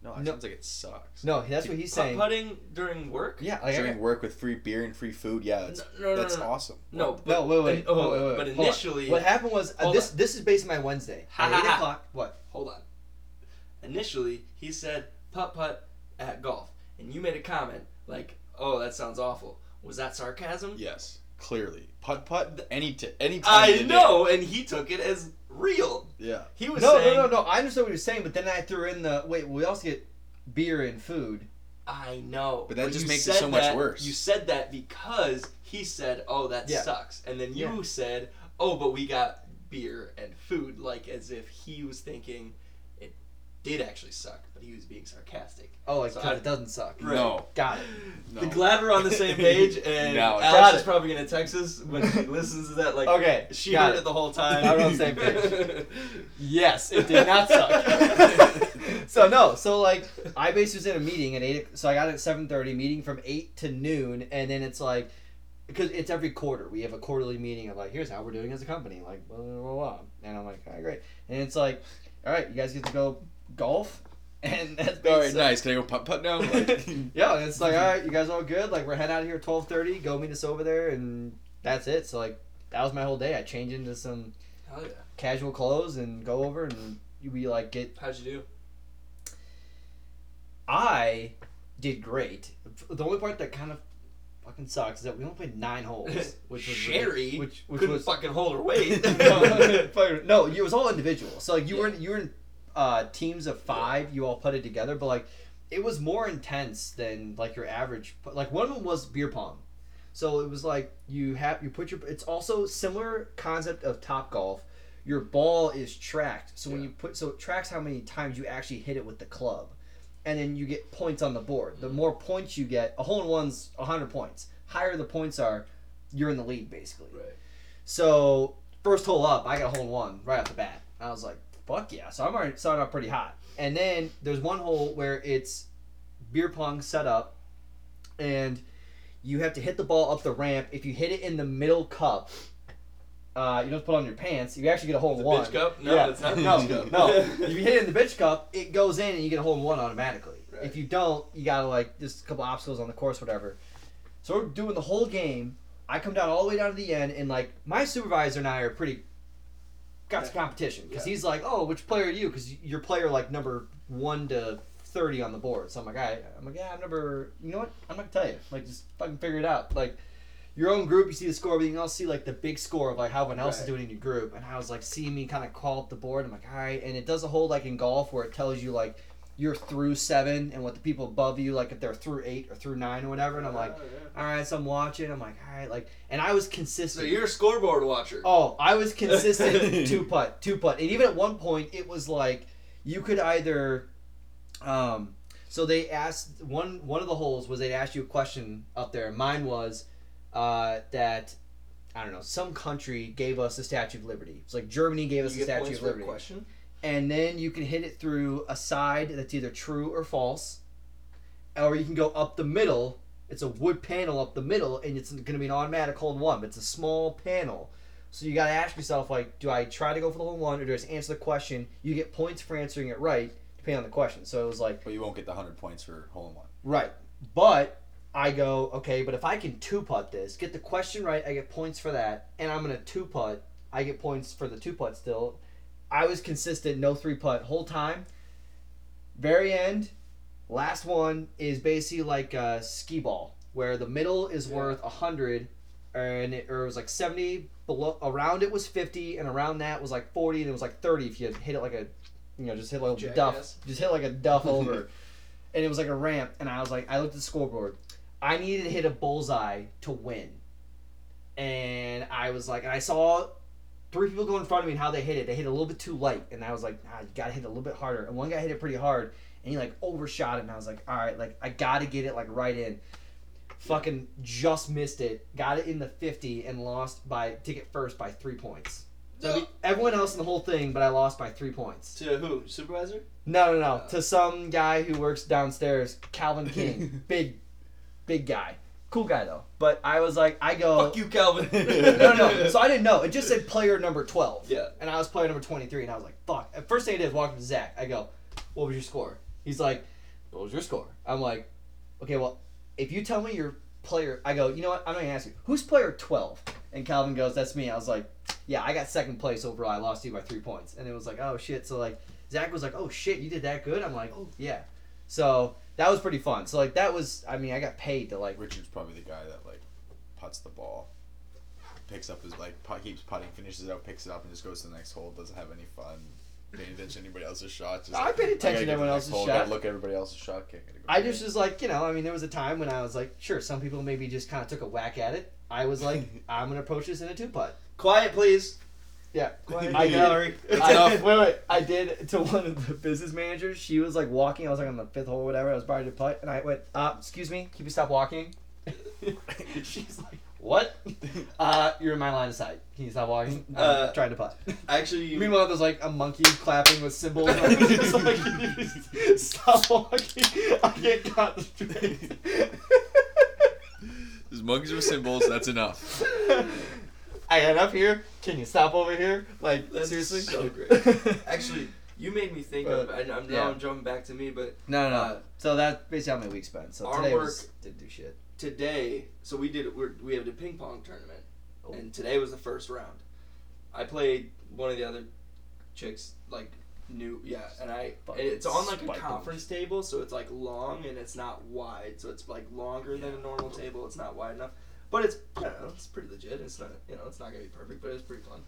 No, it No. sounds like it sucks. No, that's what he's saying. putting during work. Yeah, like, During work with free beer and free food, yeah, that's No, no, no, that's no. awesome. No, but, no, wait, wait, oh, wait, wait, wait, but hold on. initially, what happened was uh, this. on. This is based on my Wednesday. Ha, At ha, eight o'clock. What? hold on. Initially, he said putt putt at golf, and you made a comment like, "Oh, that sounds awful." Was that sarcasm? Yes, clearly. Putt putt any t- any time I day. know, and he took it as real. Yeah. He was No, saying, no, no, no. I understand what you're saying, but then I threw in the wait. We also get beer and food. I know. But that just you makes it said so much that- worse. You said that because he said, "Oh, that Yeah. sucks," and then you Yeah. said, "Oh, but we got beer and food," like as if he was thinking it did actually suck, but he was being sarcastic. Oh, like So 'cause I- it doesn't suck. Right. No. Got it. No. The glad we're on the same page, and No, Alex is it. probably gonna text us when she listens to that. Like, Okay, she got heard it. it the whole time. Now we're on the same page. Yes, it did not suck. so no, so like I basically was in a meeting at eight. So I got at seven thirty. Meeting from eight to noon, and then it's like because it's every quarter. We have a quarterly meeting of like here's how we're doing as a company. Like blah blah blah, blah. and I'm like all right great. And it's like all right, you guys get to go golf, and that's All right, basically- nice. Can I go putt putt now? Like, yeah, it's like, all right, you guys all good? Like, we're heading out of here twelve thirty. Go meet us over there, and that's it. So like, that was my whole day. I change into some yeah! casual clothes and go over, and we like get. How'd you do? I did great. The only part that kind of fucking sucks is that we only played nine holes, which was Sherry which which couldn't was fucking hold her weight. no, no, it was all individual. So like you Yeah. were in, you were in uh, teams of five. You all put it together, but like it was more intense than like your average. Like one of them was beer pong. So it was like you have you put your. It's also similar concept of top golf. Your ball is tracked. So when Yeah. you put so it tracks how many times you actually hit it with the club, and then you get points on the board. The more points you get, a hole in one's hundred points. Higher the points are, you're in the lead basically. right. So first hole up, I got a hole in one right off the bat. I was like, fuck yeah! So I'm already starting off pretty hot. And then there's one hole where it's beer pong set up, and you have to hit the ball up the ramp. If you hit it in the middle cup, uh, you don't put on your pants. You actually get a hole in The one. bitch cup? No, Yeah. not the no, cup. no. If you hit it in the bitch cup, it goes in and you get a hole in one automatically. Right. If you don't, you gotta like just a couple obstacles on the course, whatever. So we're doing the whole game. I come down all the way down to the end, and like my supervisor and I are pretty got some competition because Yeah. he's like, "Oh, which player are you?" Because your player like number one to thirty on the board. So I'm like, "I," I'm like, "Yeah, I'm number." You know what? I'm not gonna tell you. Like, just fucking figure it out. Like, your own group, you see the score, but you can also see like the big score of like how everyone else is doing in your group. And I was like, seeing me kind of call up the board. I'm like, all right. And it does a whole like in golf where it tells you like you're through seven and what the people above you like if they're through eight or through nine or whatever. And I'm like, Oh, yeah. all right. So I'm watching. I'm like, all right. Like, and I was consistent. so you're a scoreboard watcher. Oh, I was consistent two putt, two putt, and even at one point it was like you could either, um, so they asked one one of the holes was they asked you a question up there. Mine was, uh, that I don't know some country gave us the Statue of Liberty. It's like Germany gave us You the get Statue points of for a Liberty, question. And then you can hit it through a side that's either true or false, or you can go up the middle. It's a wood panel up the middle, and it's going to be an automatic hole in one. But it's a small panel, so you got to ask yourself like, do I try to go for the hole in one, or do I just answer the question? You get points for answering it right, depending on the question. So it was like. But you won't get the hundred points for hole in one. Right. But I go, okay, but if I can two putt this, get the question right, I get points for that, and I'm gonna two putt, I get points for the two putt still. I was consistent, no three putt whole time. Very end, last one is basically like a skee ball, where the middle is Yeah. worth a hundred, and it, or it was like seventy. Below around it was fifty, and around that was like forty, and it was like thirty if you hit it like a, you know, just hit like a duff, just hit like a duff over and it was like a ramp and i was like i looked at the scoreboard i needed to hit a bullseye to win and i was like and i saw three people go in front of me and how they hit it they hit it a little bit too light and i was like ah, you gotta hit it a little bit harder and one guy hit it pretty hard and he like overshot it and i was like all right like i gotta get it like right in fucking just missed it got it in the 50 and lost by ticket first by three points so beat everyone else in the whole thing but i lost by three points To who? Supervisor? no, no, no. Oh. To some guy who works downstairs, Calvin King, big, big guy, cool guy though. But I was like, I go, Fuck you, Calvin. no, no. So I didn't know. It just said player number twelve. Yeah. And I was player number twenty three, and I was like, fuck. At first thing I did was walk up to Zach. I go, what was your score? He's like, what was your score? I'm like, okay, well, if you tell me your player, I go, you know what? I'm not gonna ask you. Who's player twelve? And Calvin goes, that's me. I was like, yeah, I got second place overall. I lost to you by three points. And it was like, oh shit. So like, Zach was like, oh shit, you did that good. I'm like, oh yeah. So that was pretty fun. So like that was, I mean, I got paid to like. Richard's probably the guy that like puts the ball, picks up his like putt, keeps putting, finishes it out, picks it up, and just goes to the next hole. Doesn't have any fun. Paying attention to anybody else's shot. Just, I paid attention gotta everyone else's hole, shot. Gotta look at everybody else's shot. Okay, gotta go I just was like, you know, I mean, there was a time when I was like, sure, some people maybe just kind of took a whack at it. I was like, I'm gonna approach this in a two putt. Quiet, please. Yeah, Quiet, I gallery. I, wait, wait. I did to one of the business managers. She was like walking. I was like on the fifth hole or whatever. I was about to putt, and I went, uh, "Excuse me, can you stop walking?" She's like, "What?" Uh, you're in my line of sight. Can you stop walking? I'm Uh, trying to putt. Actually, you, Meanwhile, there's like a monkey clapping with cymbals. And I'm just like, "Can you just stop walking. I can't concentrate. There's monkeys with cymbals. That's enough. I got up here. Can you stop over here? Like That's seriously? so great. actually, you made me think of. And I'm, yeah. now I'm jumping back to me, but no, no. Uh, so that's basically how my week spent. So our today work- was didn't do shit. today, so we did. We're, we have a ping pong tournament, Oh. and today was the first round. I played one of the other chicks, like new, yeah, and I. And it's on like a conference table, so it's like long and it's not wide, so it's like longer than a normal table. It's not wide enough, but it's don't know, it's pretty legit. It's not you know it's not gonna be perfect, but it's pretty fun.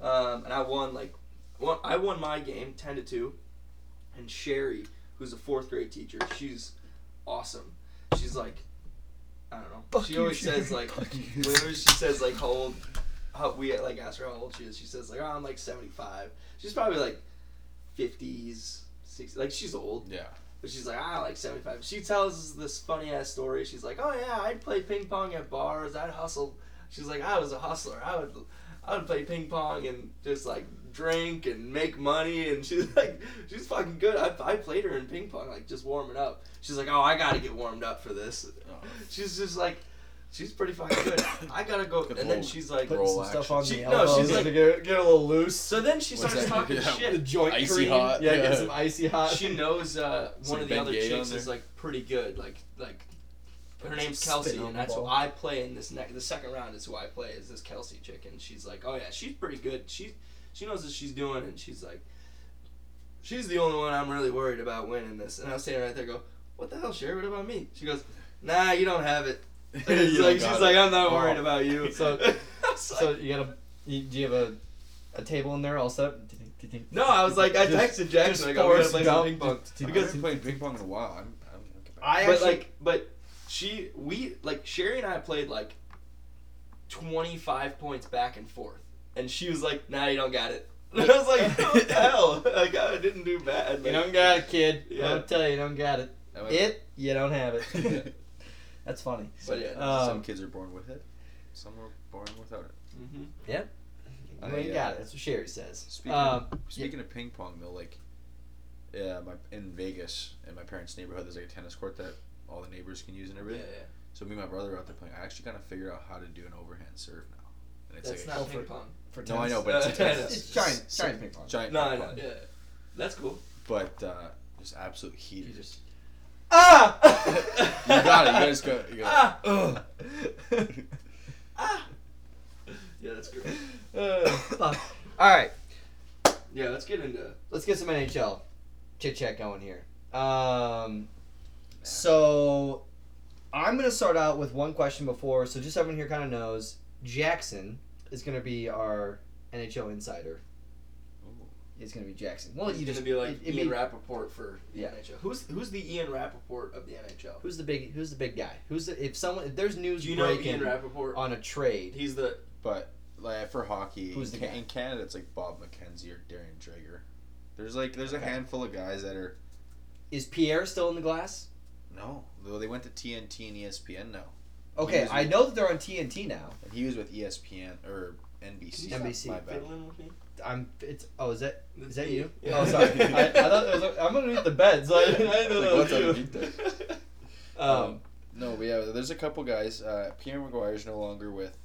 Um, and I won like, one, I won my game ten to two, and Sherry, who's a fourth grade teacher, she's awesome. She's like, I don't know. Fuck she you, always Sherry. says like, whenever she says like how old, how we like ask her how old she is. She says like, oh, I'm like seventy five. She's probably like fifties, sixties. Like she's old, Yeah. But she's like, ah, like seventy five. She tells this funny ass story. She's like, oh yeah, I'd play ping pong at bars. I'd hustle. She's like, I was a hustler. I would, I would play ping pong and just like drink and make money. And she's like, she's fucking good. I, I played her in ping pong, like just warming up. She's like, oh, I gotta get warmed up for this. She's just like, she's pretty fucking good. I gotta go. And then she's like, Good Putting some stuff on She- the no, elbows she's to like- get, get a little loose. so then she What's starts that? talking Yeah. The shit. joint Icy cream. hot. Yeah, Yeah. get some icy hot. She knows uh, Some one of the Ben other Gay on chicks is like pretty good. Like like her Put name's some Kelsey, on and the that's who ball. I play in this next. The second round is who I play is this Kelsey chick, and she's like, oh yeah, she's pretty good. She she knows what she's doing, and she's like, she's the only one I'm really worried about winning this. And I was standing right there, go, what the hell, Sherry? What about me? She goes, nah, you don't have it. And it's like don't like. I'm not worried about you. So- I like- So you got a? You, do you have a, a table in there all set no, I was like, I Just- texted Jackson. just I go, we gotta play some dump ping pong. to- I haven't played ping pong in a while. I'm, I'm gonna get back. I but actually, like, but she, we like Sherry and I played like twenty five points back and forth, and she was like, "Nah, you don't got it." And I was like, "What the hell? Like, I didn't do bad." you Like, don't got it, kid. Yeah. I'll tell you, you don't got it. It, you don't have it. That's funny. But yeah, Uh, Some kids are born with it. some were born without it. Mm-hmm. You ain't I, got uh, it. That's what Sherry says. Speaking Um, speaking of ping pong though, like, yeah, my in Vegas in my parents' neighborhood, there's like a tennis court that all the neighbors can use and everything. yeah. yeah. So me and my brother are out there playing. I actually kind of figured out how to do an overhand serve now, and it's That's like not Oh, ping for- pong. for No, I know, but it's a tennis. It's giant, giant ping pong. giant. No, ping I know. pong. Yeah, that's cool. But uh, just absolute heat. You just Ah! You got it. You guys go. You got Ah! ah. Yeah, that's great. Uh. All right, Yeah, let's get into. let's get some NHL chit chat going here. Um, so I'm gonna start out with one question before, so just everyone here kind of knows. Jackson is gonna be our NHL insider. Ooh. It's gonna be Jackson. Well, He's you gonna just be like it- it'd Ian be- Rapoport for the Yeah. NHL. Who's who's the Ian Rapoport of the NHL? Who's the big? Who's the big guy? Who's the, if someone if there's news Do you know breaking Ian Rapoport? on a trade? He's the But like for hockey, Who's in, the Ca- guy? in Canada, it's like Bob McKenzie or Darren Dreger. There's like there's Okay. a handful of guys that are Is Pierre still in the glass? no. Though they went to TNT and ESPN now, Okay, I with- know that they're on TNT now. and he was with ESPN or NBC. NBC. My bad. Fiddling with me. I'm. It's. Oh, is that? That's that you? Yeah. Oh, sorry. I, I thought it was. I'm underneath the bed, so I, I didn't know Like, that what's was you. underneath Um, No, but yeah, there's a couple guys. Uh, Pierre McGuire is no longer with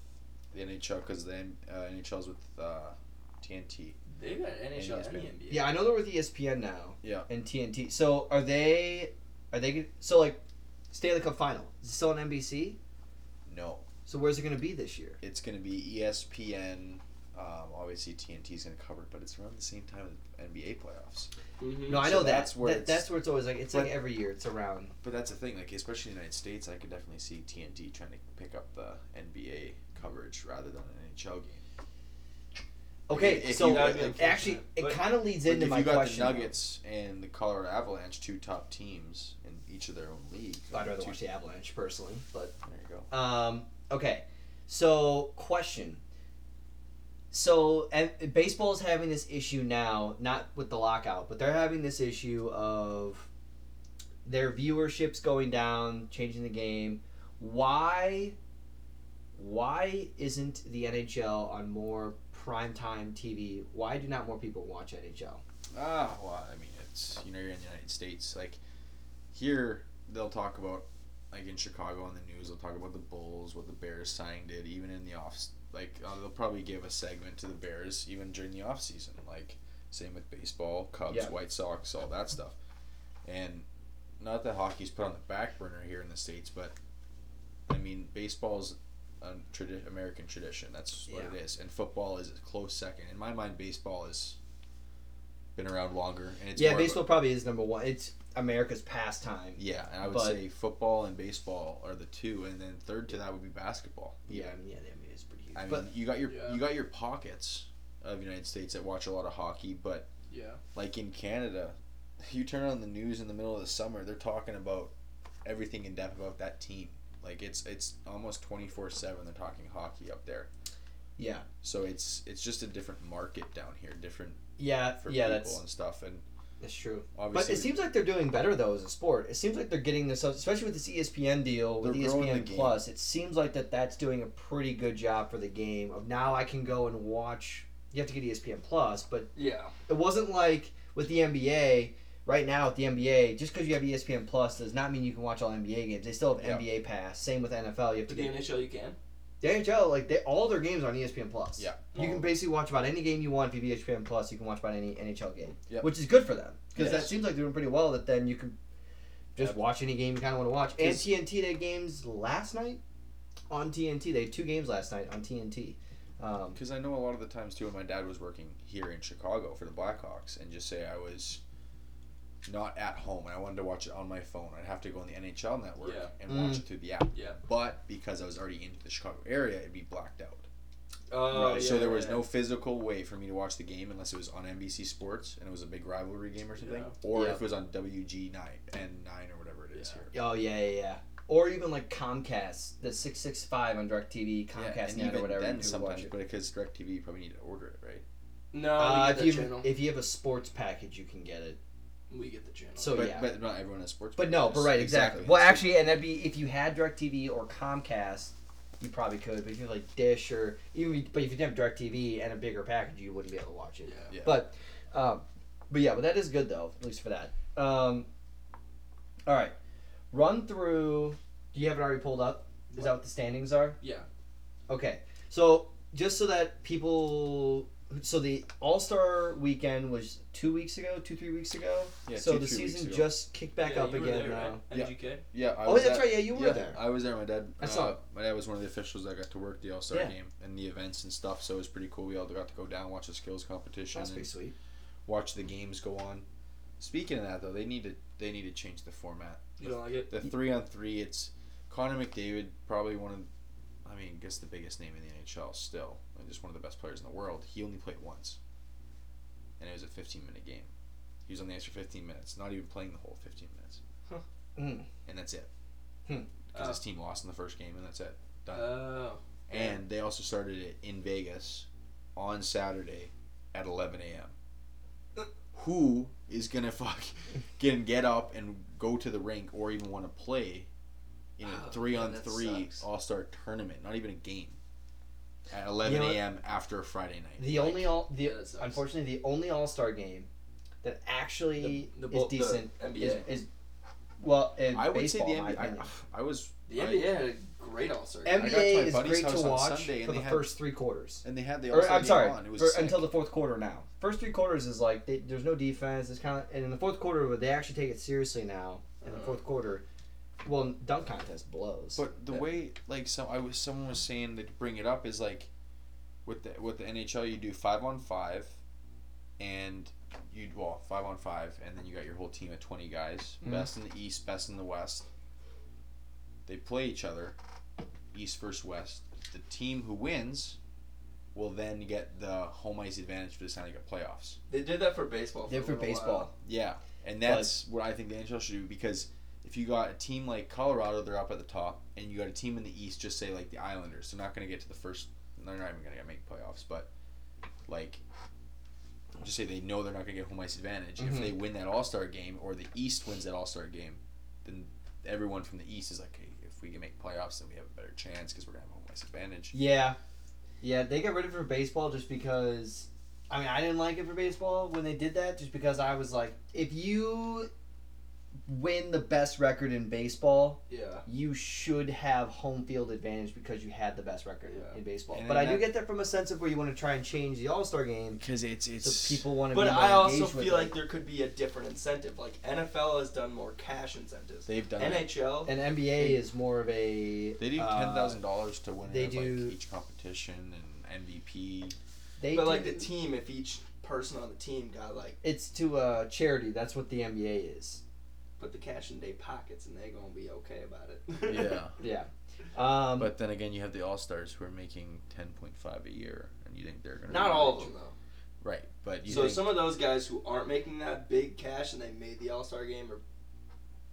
the NHL because the uh, NHL's with uh, TNT. They got NHL and ESPN. NBA. yeah, I know they're with ESPN now. Yeah. And TNT. So are they? Are they? good- So like, Stanley Cup final is it still on NBC? No, So where's it going to be this year? it's going to be ESPN. Um, obviously, is going to cover it, but it's around the same time as NBA playoffs. Mhm. No, I So know that. that's where That- it's- that's where it's always like it's But- like every year it's around. But that's the thing, like especially in the United States, I could definitely see TNT trying to pick up the NBA coverage rather than an NHL game. Okay, If so you That'd be got- actually it kind of leads Like, into if my you got question. the Nuggets and the Colorado Avalanche, two top teams in each of their own league. I'd rather two- watch the Avalanche personally, but There you go. Um, okay, so question. So and baseball is having this issue now, not with the lockout, but they're having this issue of their viewership's going down, changing the game. Why? Why isn't the NHL on more primetime TV? Why do not more people watch NHL? Ah, well, I mean, it's you know you're in the United States. Like here, they'll talk about like in Chicago on the news, they'll talk about the Bulls, what the Bears signing did, even in the off. Like uh, they'll probably give a segment to the Bears even during the off season. Like same with baseball, Cubs, Yeah. White Sox, all that stuff. And not that hockey's put on the back burner here in the states, but I mean baseball's a tradi- American tradition. That's what Yeah. it is, and football is a close second. In my mind, baseball has been around longer, and it's yeah, of a- baseball probably is number one. It's America's pastime. yeah, and I would but- say football and baseball are the two, and then third to that would be basketball. Yeah, yeah, the NBA is pretty huge. I mean, but you got your Yeah. you got your pockets of United States that watch a lot of hockey, but Yeah. like in Canada, you turn on the news in the middle of the summer, they're talking about everything in depth about that team. Like it's it's almost twenty four seven. They're talking hockey up there, yeah, so it's it's just a different market down here, different yeah, for yeah, people that's and stuff. And that's true. obviously, But it seems like they're doing better though as a sport. It seems like they're getting this, especially with this ESPN deal with ESPN. Plus. It seems like that that's doing a pretty good job for the game. Of now I can go and watch. You have to get ESPN Plus, but Yeah. it wasn't like with the NBA. Right now with the NBA, just because you have ESPN Plus does not mean you can watch all NBA games. They still have Yeah. NBA Pass. Same with NFL. You have to the get NHL you can. The NHL. Like they, all their games are on ESPN Plus. Yeah. You can basically watch about any game you want if you have ESPN Plus. You can watch about any NHL game, Yep. which is good for them because that seems like they're doing pretty well. That then you can just watch any game you kind of want to watch. And TNT they had games last night on TNT. They had two games last night on TNT. Um, Because I know a lot of the times too, when my dad was working here in Chicago for the Blackhawks, and just say I was not at home and I wanted to watch it on my phone, I'd have to go on the NHL network Yeah. and Mm. watch it through the app. Yeah. But because I was already into the Chicago area, it'd be blacked out. Oh, yeah, so there was yeah. no physical way for me to watch the game unless it was on NBC Sports and it was a big rivalry game or something, Yeah. or Yeah. if it was on WG nine and nine or whatever it is Yeah. here. oh yeah, yeah, yeah. Or even like Comcast, the six six five on Directv, Yeah, Comcast and Net or even whatever. then you could sometimes, watch it. but because Directv, you probably need to order it, right? No, Uh, if you the channel. if you have a sports package, you can get it. We get the channel. So but, yeah. but not everyone has sports. But no, but right, exactly. Well, actually, and that'd be if you had DirecTV or Comcast, you probably could. But if you have like Dish or even, but if you didn't have Directv and a bigger package, you wouldn't be able to watch it. Yeah. Yeah. But, um, but yeah, but that is good though, at least for that. Um, all right, run through. Do you have it already pulled up? Is that what the standings are? Yeah. Okay, so just so that people, so the All Star weekend was two weeks ago, two three weeks ago. Yeah, so two, the three weeks season ago. just kicked back Yeah, up you were again there, now. right? Yeah. MGK. Yeah, I Oh, was that's at- right. Yeah, you were yeah, there. I was there. My dad. I uh, saw it. My dad was one of the officials that got to work the All Star Yeah. game and the events and stuff. So it was pretty cool. We all got to go down, watch the skills competition, That's and pretty sweet. watch the games go on. Speaking of that, though, they need to they need to change the format. You don't like it? The three on three, it's Connor McDavid, probably one of, I mean, I guess the biggest name in the NHL still, and just one of the best players in the world. He only played once, and it was a 15 minute game. He was on the ice for 15 minutes, not even playing the whole 15 minutes, Mm. and that's it. Hmm. Because Oh. his team lost in the first game, and that's it. Done. Oh. and they also started it in Vegas on Saturday at 11 a.m. Who is gonna fuck get get up and go to the rink or even want to play in a oh, three man, on three. All Star tournament? Not even a game at 11 You know a.m. after a Friday night. The Like, only all the Yeah, unfortunately the only All Star game that actually The- the is the decent NBA. is, is well in I would baseball. say the in NBA. I. I was The I- NBA had a great All Star. I got to my NBA is great to watch Sunday, for the had- first three quarters. and they had the All Or, Star I'm game sorry, on. It was for, until the fourth quarter. Now, first three quarters is like they, there's no defense. It's kind of and in the fourth quarter they actually take it seriously now. In the Uh-huh. fourth quarter, well, dunk contest blows. But the Yeah. way like some I was someone was saying to bring it up is like with the with the NHL you do five on five and you well five on five and then you got your whole team of twenty guys Mhm. best in the east best in the west they play each other east versus west the team who wins will then get the home ice advantage for the Stanley Cup playoffs They did that for baseball. They Did a for baseball. while. yeah and that's what I think the NHL should do because if you got a team like Colorado, they're up at the top, and you got a team in the East, just say like the Islanders, they're not going to get to the first. They're not even going to make playoffs, but like, just say they know they're not going to get home ice advantage. If Mhm. they win that All Star game, or the East wins that All Star game, then everyone from the East is like, hey, if we can make playoffs, then we have a better chance because we're going to have home ice advantage. Yeah, yeah, they got rid of it for baseball just because. I mean, I didn't like it for baseball when they did that, just because I was like, if you win the best record in baseball, Yeah. you should have home field advantage because you had the best record Yeah. in baseball. And but then I do get that from a sense of where you want to try and change the All Star game, Because it's it's so people want to. But be more I also engaged with feel it. like there could be a different incentive. Like NFL has done more cash incentives. they've done. it. NHL. and NBA is more of a. They do uh, ten thousand dollars to win they do- like each competition and MVP. They but do, like the team, if each person on the team got like it's to a charity. That's what the NBA is. Put the cash in their pockets and they're gonna be okay about it. Yeah. Yeah. Um, But then again, you have the All Stars who are making ten point five a year, and you think they're gonna Not be all of them though. right? But you so think, some of those guys who aren't making that big cash and they made the All Star game are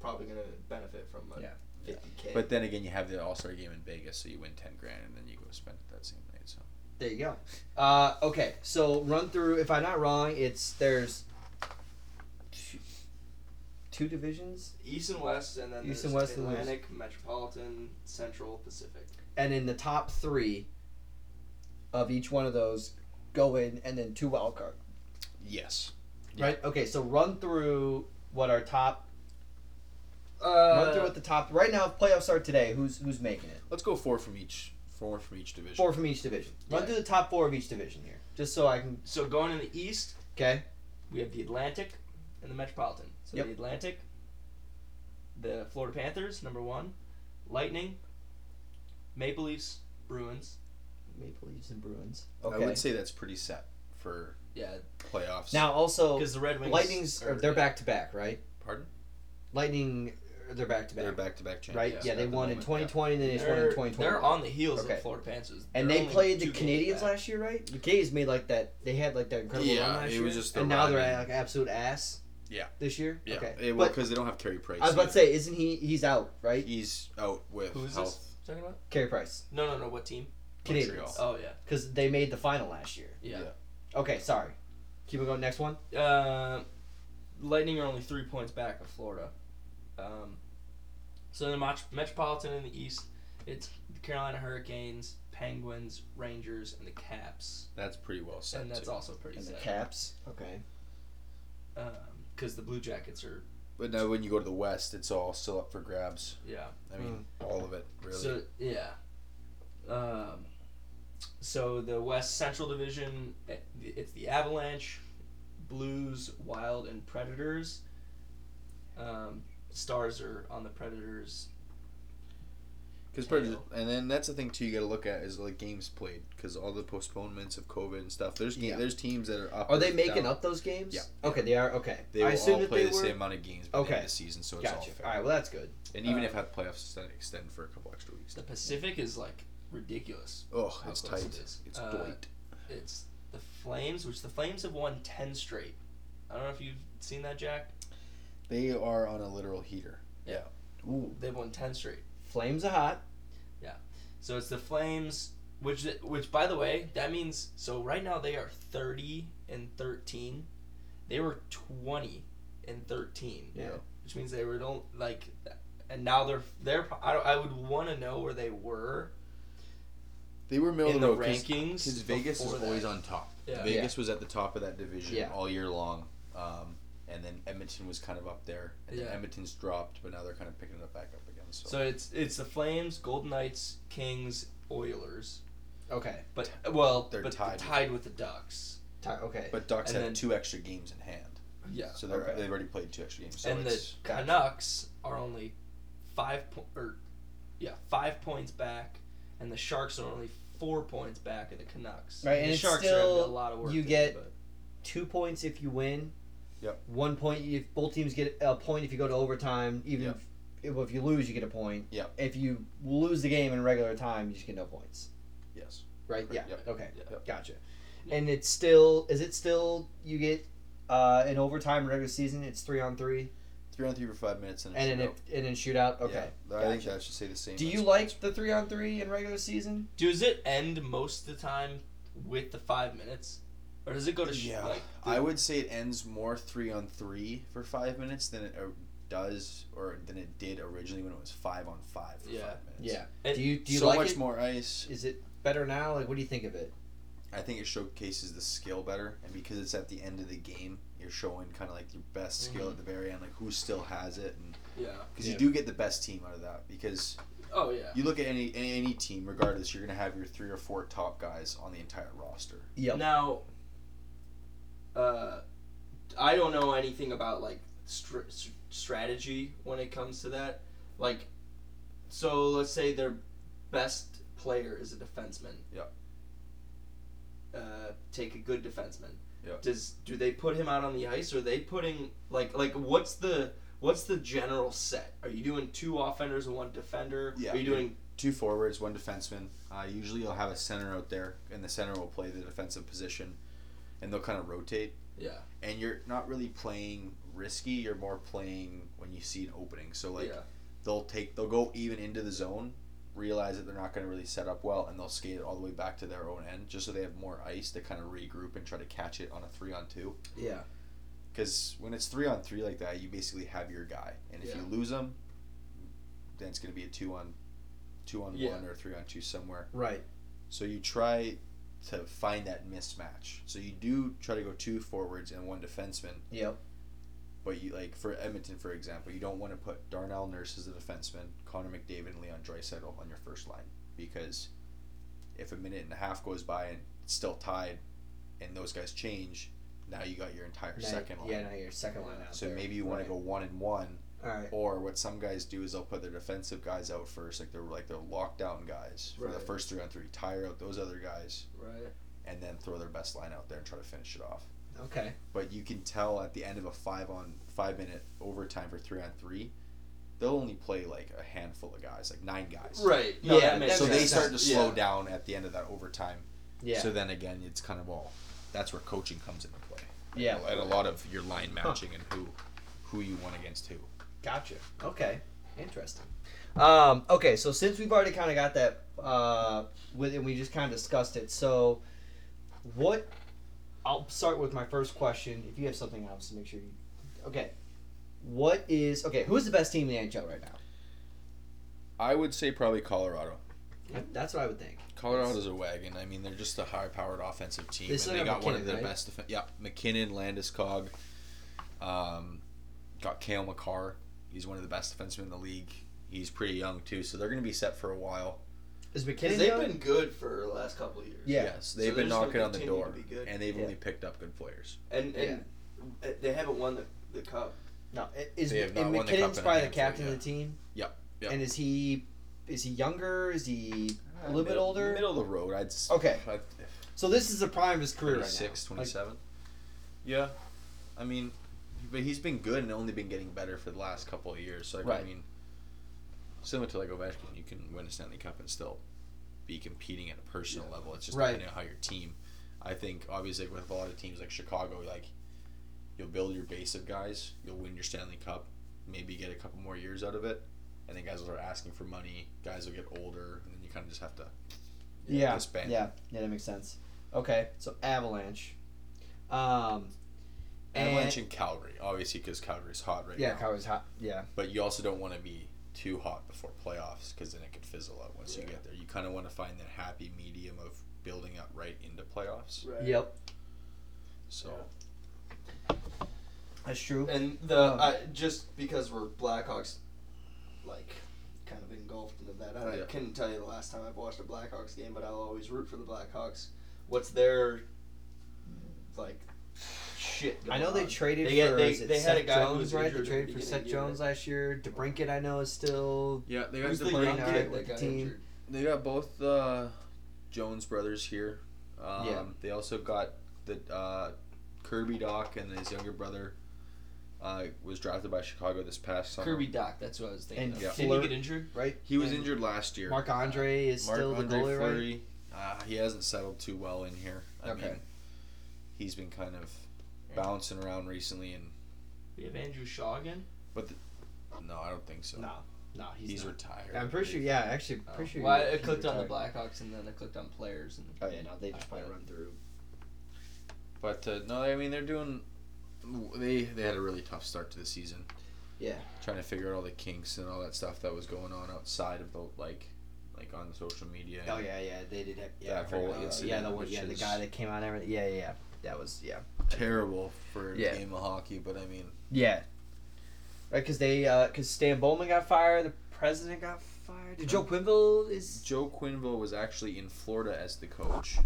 probably gonna benefit from a Yeah. fifty k. but then again, you have the All Star game in Vegas, so you win ten grand, and then you go spend it that same night. So There you go. Uh, okay, so run through. If I'm not wrong, it's there's two, two divisions, East and West, and then East there's and West, and there's- Atlantic, Metropolitan, Central, Pacific. and in the top three of each one of those go in, and then two wild card. yes, Right. Okay, so run through what our top. Uh, run through what the top right now. If playoffs start today, who's who's making it? let's go four from each. Four from each division. Four from each division. Run Yeah. through the top four of each division here, just so I can. so going in the East, Okay. we have the Atlantic and the Metropolitan. So Yep. the Atlantic, the Florida Panthers, number one, Lightning, Maple Leafs, Bruins. Maple Leafs and Bruins. Okay. I would say that's pretty set for Yeah, playoffs. now also because the Red Wings. Lightning's are- uh, they're back to back, right? pardon? Lightning, uh, they're back to back. They're back. back to back champions. Right? Yeah, at they the won in moment, 2020, and then they just won in They're, 2020. they're on the heels Okay. of the Florida Panthers. and They're they played the Canadiens last year, right? The Canadiens made like that. They had like that incredible Yeah, run last it year. was just the and now they're at, like absolute ass. Yeah. This year. Yeah, Okay. eh, well, because they don't have Carey Price. I was about to say, isn't he? He's out, right? he's out with Who is health. this talking about? Carey Price, No, no, no. What team? Canadiens, Montreal. Oh yeah, because they made the final last year. yeah. Okay, sorry. Keep it going. Next one. Uh, Lightning are only three points back of Florida. Um, so the Met- Metropolitan in the East, It's the Carolina Hurricanes, Penguins, Rangers, and the Caps, That's pretty well set. and that's too. also pretty And the set. Caps. Okay. Because the Blue Jackets are But now when you go to the West, it's all still up for grabs. yeah. I mean, all of it really. So yeah. Um, so the West Central Division, eh, it's the Avalanche, Blues, Wild, and Predators. Um, stars are on the Predators. Because tail. and then that's the thing too. You got to look at is like games played because all the postponements of COVID and stuff. There's ga- Yeah. there's teams that are up. Are they making down. up those games? Yeah. Okay, they are. Okay. They I will assume all play the were. same amount of games by the Okay. end of the season, so it's all fair. All right. Well, that's good. And even Uh, if had playoffs extend, extend for a couple extra weeks. The Pacific is like ridiculous. Oh, how it's tight. it is. It's Uh, tight. It's the Flames, which the Flames have won ten straight. I don't know if you've seen that, Jack. They are on a literal heater. Yeah. Ooh. They've won ten straight. Flames are hot. Yeah. So it's the Flames, which which by the way, that means so right now they are thirty and thirteen. They were twenty and thirteen. Yeah. Which means they were don't like, and now they're they're. I, don't- I would want to know where they were They were middle in the the road rankings. because Vegas is always that. on top. Yeah. Vegas was at the top of that division Yeah. all year long. Um, and then Edmonton was kind of up there, and then Yeah. Edmonton's dropped, but now they're kind of picking it up back up again. So, So it's it's the Flames, Golden Knights, Kings, Oilers, Okay. but well, They're but tied. tied with the Ducks. Ti- Okay. but Ducks and have then- two extra games in hand, Yeah. so they're, Okay. they've already played two extra games. So and the it's, Gotcha. Canucks are only five po- or yeah five points back, and the Sharks are only four points back of the Canucks. Right, and the it's Sharks still- have a lot of work. you get- do, but- Two points if you win. Yep. One point if both teams get a point if you go to overtime. Even Yep. If, if you lose, you get a point. Yeah. If you lose the game in regular time, you just get no points. yes, Right. Yeah. Yep. Okay. Yeah. Gotcha. And it's still is it still you get uh in overtime regular season it's three on three three on three for five minutes and, and then shootout. it, and then shootout. Okay. Yeah, I think Gotcha. that should say the same. Do you points. like the three on three in regular season? Does it end most of the time with the five minutes, or does it go to Yeah, like? I would say it ends more three on three for five minutes than it uh, does or than it did originally when it was five on five for Yeah. five minutes. Yeah. And do you do you so like much it? more ice. Is it better now? Like, what do you think of it? I think it showcases the skill better, and because it's at the end of the game, you're showing kind of like your best skill at the very end, like who still has it, and Yeah. because Yeah. you do get the best team out of that. Because Oh yeah. you look at any, any any team, regardless, you're gonna have your three or four top guys on the entire roster. Yep. Now, uh, I don't know anything about like str- s- strategy when it comes to that. Like, so let's say their best player is a defenseman. Yep. Uh, take a good defenseman. Yep. Does do they put him out on the ice? Or are they putting like like what's the what's the general set? Are you doing two offenders and one defender? Yeah. Are you doing Two forwards, one defenseman. Uh, usually, you'll have a center out there, and the center will play the defensive position, and they'll kind of rotate. yeah And you're not really playing risky. You're more playing when you see an opening. So like yeah they'll take they'll go even into the zone, realize that they're not going to really set up well, and they'll skate it all the way back to their own end, just so they have more ice to kind of regroup and try to catch it on a three on two. Yeah. Because when it's three on three like that, you basically have your guy, and if Yeah. you lose them, then it's going to be a two on, two on Yeah. one or three on two somewhere. Right. So you try to find that mismatch. So you do try to go two forwards and one defenseman. Yep. But you like for Edmonton, for example, you don't want to put Darnell Nurse as the defenseman, Connor McDavid, and Leon Draisaitl on your first line because if a minute and a half goes by and it's still tied, and those guys change, now you got your entire Now- second line. Yeah. Now your second line out so there. maybe you want Right. to go one and one, All right. or what some guys do is they'll put their defensive guys out first, like they're like they're lockdown guys for the first three on three, tire out those other guys, right and then throw their best line out there and try to finish it off Okay. but you can tell at the end of a five on five minute overtime for three on three, they'll only play like a handful of guys, like nine guys. right Yeah, that that So they sense. start to slow Yeah. down at the end of that overtime. Yeah. So then again, it's kind of all that's where coaching comes into play. Yeah. And a lot of your line matching and who who you want against who. Gotcha. Okay. Interesting. Um, okay, so since we've already kind of got that, uh, with and we just kind of discussed it. So, what? I'll start with my first question. If you have something else, make sure you. Okay. What is okay? Who's the best team in the NHL right now? I would say probably Colorado. That's what I would think. Colorado's a wagon. I mean, they're just a high-powered offensive team, They and they got one of MacKinnon, the right? best. Def- yeah, MacKinnon, Landeskog, um, got Cale Makar. He's one of the best defensemen in the league. He's pretty young too, so they're going to be set for a while. Is Because MacKinnon they've young? been good for the last couple of years. Yeah. Yes, they've they're been knocking on the door, be good. and they've Yeah. only picked up good players. And and uh, they haven't won the, the cup. No, i- is They have and not won the cup MacKinnon's probably the captain of the team. Yep, yep. And is he is he younger? Is he a little bit older? Middle of the road. I'd s- Okay. I'd- So this is the prime of his career right now. 26, Like, yeah, I mean, but he's been good and only been getting better for the last couple of years. So like, I mean, similar to like Ovechkin, you can win a Stanley Cup and still be competing at a personal level. It's just Right. depending on how your team. I think obviously with a lot of teams like Chicago, like you'll build your base of guys, you'll win your Stanley Cup, maybe get a couple more years out of it, and then guys will start asking for money. Guys will get older, and then you kind of just have to yeah, disband. yeah, yeah, that makes sense. Okay, so Avalanche. Um, Avalanche and, and Calgary, obviously, because Calgary's hot right yeah, now. Calgary's hot. Yeah, But you also don't want to be too hot before playoffs because then it could fizzle out once you get there. You kind of want to find that happy medium of building up right into playoffs. Right. yep, So that's true. And the Um, I, just because we're Blackhawks, like kind of engulfed into that. I, Yeah. I couldn't tell you the last time I've watched a Blackhawks game, but I'll always root for the Blackhawks. What's their like shit? I Going know they traded They for get- they- is it they had a guy Jones, was right? They traded for beginning Seth of year. Jones last year. DeBrincat, I know, is still yeah, they got the, the out kid with the team. injured? they got both the Jones brothers here. Um, Yeah. They also got the uh, Kirby Dach and his younger brother. Uh, was drafted by Chicago this past summer. Kirby Dach. That's what I was thinking. And of. Yeah. Did he get injured? right. He was And injured last year. Mark Andre is still the Marc-Andre goalie, right? Fleury, Uh, he hasn't settled too well in here. I Okay. mean, he's been kind of bouncing around recently, and We have Andrew Shaw again. But no, I don't think so. No, no, he's, he's, not. retired. I'm pretty sure. Yeah, actually, Oh. pretty sure. well, he- I he clicked on the. Blackhawks and then I clicked on players and Oh yeah, no, they just probably run through. But uh, no, I mean they're doing. They they had a really tough start to the season. Yeah. Trying to figure out all the kinks and all that stuff that was going on outside of the like, like on social media. Oh yeah, yeah, they did. Have, yeah, That I forgot. whole Uh, yeah, the one, yeah, the guy that came out. and Everything. Yeah, yeah, yeah. That was yeah. Terrible for a Yeah. game of hockey, but I mean, Yeah. Right, because they, uh, because Stan Bowman got fired, the president got fired. Did Joe Quenneville is Joe Quenneville was actually in Florida as the coach,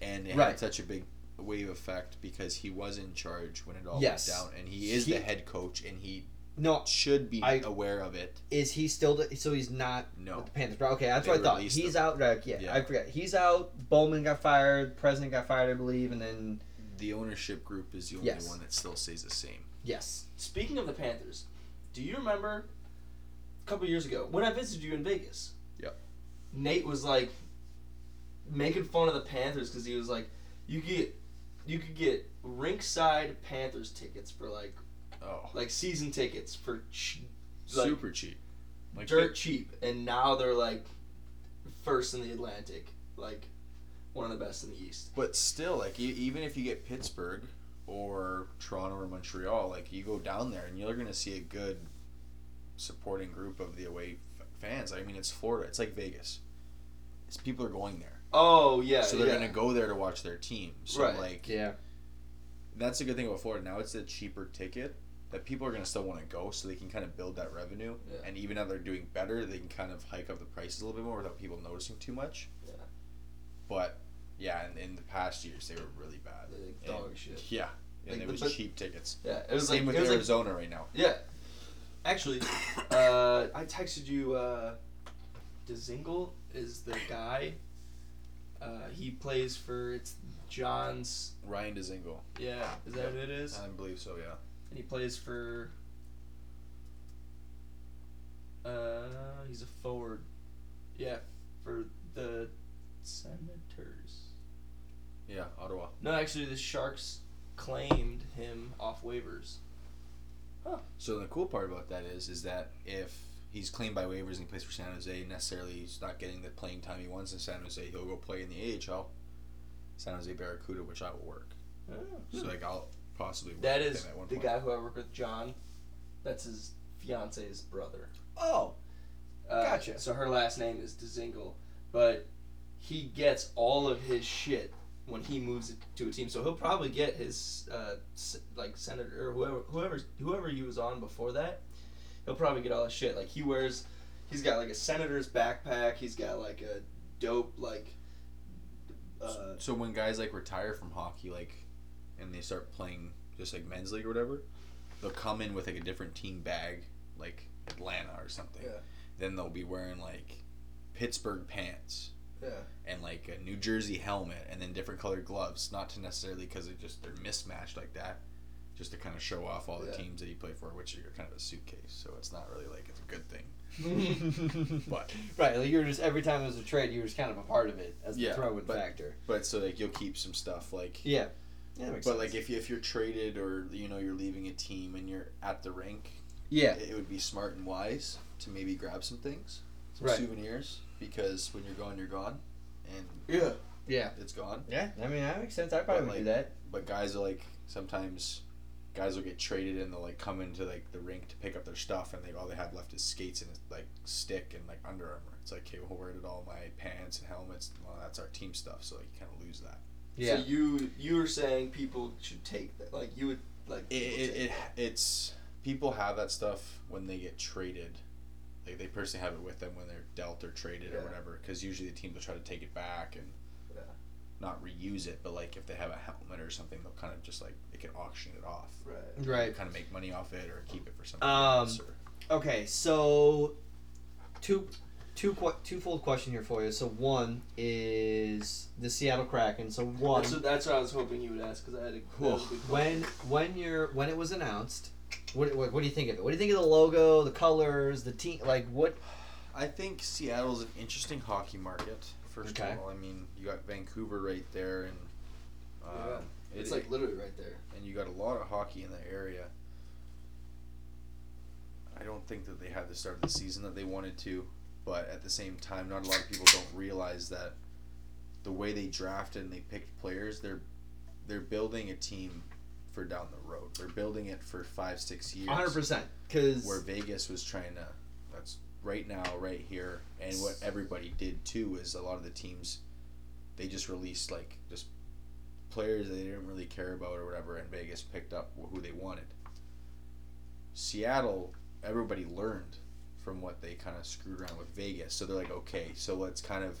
and it Right. had such a big wave effect because he was in charge when it all Yes. went down, and he is He- the head coach, and he no? should be I- aware of it. Is he still? The, so he's not No, with the Panthers. Bro, okay, that's They what I thought. released He's him. out. Right, yeah, Yeah. I forget. He's out. Bowman got fired. President got fired, I believe, and then the ownership group is the only Yes. one that still stays the same. yes, Speaking of the Panthers, do you remember a couple years ago when I visited you in Vegas? Yep. Nate was like making fun of the Panthers because he was like, you get, you could get rinkside Panthers tickets for like Oh, like season tickets for ch- like, super cheap. Like dirt cheap, and now they're like first in the Atlantic, like one of the best in the East. But still, like e- even if you get Pittsburgh or Toronto or Montreal, like you go down there and you're gonna see a good supporting group of the away f- fans. I mean, it's Florida. It's like Vegas. It's people are going there, Oh yeah, so they're yeah. gonna go there to watch their team. So Right. like yeah, that's a good thing about Florida. Now it's a cheaper ticket that people are gonna still want to go, so they can kind of build that revenue. Yeah. And even though they're doing better, they can kind of hike up the prices a little bit more without people noticing too much. Yeah. But yeah, in, in the past years they were really bad. Like And- shit. Yeah, and Like it was but- cheap tickets. Yeah, it was Same like with it was like Arizona right now. Yeah. Actually, uh, I texted you. Uh, Dzingel is the guy. Uh, he plays for it's John's. Ryan Dzingel. Yeah, is that what it is? I believe so. Yeah. And he plays for. Uh, he's a forward. Yeah, for the Senators. Yeah, Ottawa. No, actually, the Sharks claimed him off waivers. So the cool part about that is, is that if he's claimed by waivers and he plays for San Jose, necessarily he's not getting the playing time he wants in San Jose. He'll go play in the AHL, San Jose Barracuda, which I will work. Oh. So like I'll possibly work That with is him at one the point. guy who I work with, John. That's his fiance's brother. Oh, Uh, Gotcha. So her last name is Dzingel, but he gets all of his shit when he moves to a team. So he'll probably get his uh, s- like senator or whoever whoever whoever he was on before that. He'll probably get all his shit. Like he wears, he's got like a senator's backpack. He's got like a dope like. Uh, so when guys like retire from hockey, like, and they start playing just like men's league or whatever, they'll come in with like a different team bag, like Atlanta or something. Yeah. Then they'll be wearing like Pittsburgh pants yeah. and like a New Jersey helmet and then different colored gloves. Not to necessarily because they just they're mismatched like that, just to kind of show off all the Yeah. teams that you play for, which are kind of a suitcase. So it's not really like it's a good thing. But right, like you were just every time there was a trade, you were just kind of a part of it as the Yeah, throw-in but- factor. but so like you'll keep some stuff like Yeah, yeah, that makes But sense. like if you, if you're traded or you know you're leaving a team and you're at the rink, yeah, it, it would be smart and wise to maybe grab some things, some Right. souvenirs, because when you're gone, you're gone, and Yeah. yeah, it's gone. yeah. I mean that makes sense. I probably But, would do that. But guys are like sometimes guys will get traded and they'll like come into like the rink to pick up their stuff and they all they have left is skates and like stick and like Under Armour. It's like, okay, well, where did all my pants and helmets? Well, that's our team stuff, so like, you kind of lose that. Yeah, So you you were saying people should take that, like you would like. it, people it, it it's people have that stuff when they get traded like they personally have it with them when they're dealt or traded Yeah. or whatever because usually the team will try to take it back and Yeah. not reuse it but like if they have a helmet or something they'll kind of just like they can auction it off Right. right. kind of make money off it or keep it for something Um, else or, Okay, so two two qu- twofold question here for you. So one is the Seattle Kraken. So one That's what, that's what I was hoping you would ask because I had a, that was a good when question. when you're when it was announced, what, what what do you think of it? What do you think of the logo, the colors, the team? Like what? i think seattle's an interesting hockey market first Okay. of all i mean you got vancouver right there and um, Yeah. it's it- like literally right there. and you got a lot of hockey in the area. I don't think that they had the start of the season that they wanted to, but at the same time, not a lot of people don't realize that the way they drafted and they picked players, they're they're building a team for down the road. They're building it for five, six years. Hundred percent. Because Where Vegas was trying to, that's right now, right here, and what everybody did too is a lot of the teams, they just released like just players they didn't really care about or whatever, and Vegas picked up who they wanted. Seattle, everybody learned from what they kind of screwed around with Vegas, so they're like, okay, so let's kind of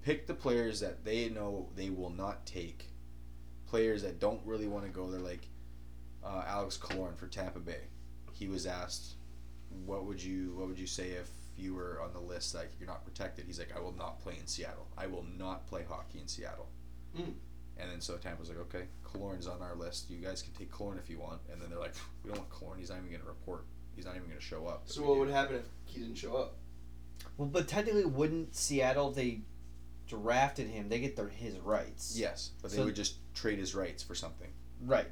pick the players that they know they will not take, players that don't really want to go. They're like uh, Alex Killorn for Tampa Bay. He was asked, "What would you What would you say if you were on the list like you're not protected?" He's like, "I will not play in Seattle. I will not play hockey in Seattle." Mm. And then so Tampa's like, "Okay, Killorn's on our list. You guys can take Killorn if you want." And then they're like, "We don't want Killorn. He's not even going to report. He's not even going to show up." So what do." would happen if he didn't show up? well, but technically, wouldn't Seattle if they drafted him? They get their his rights. Yes, but they So- would just trade his rights for something. Right.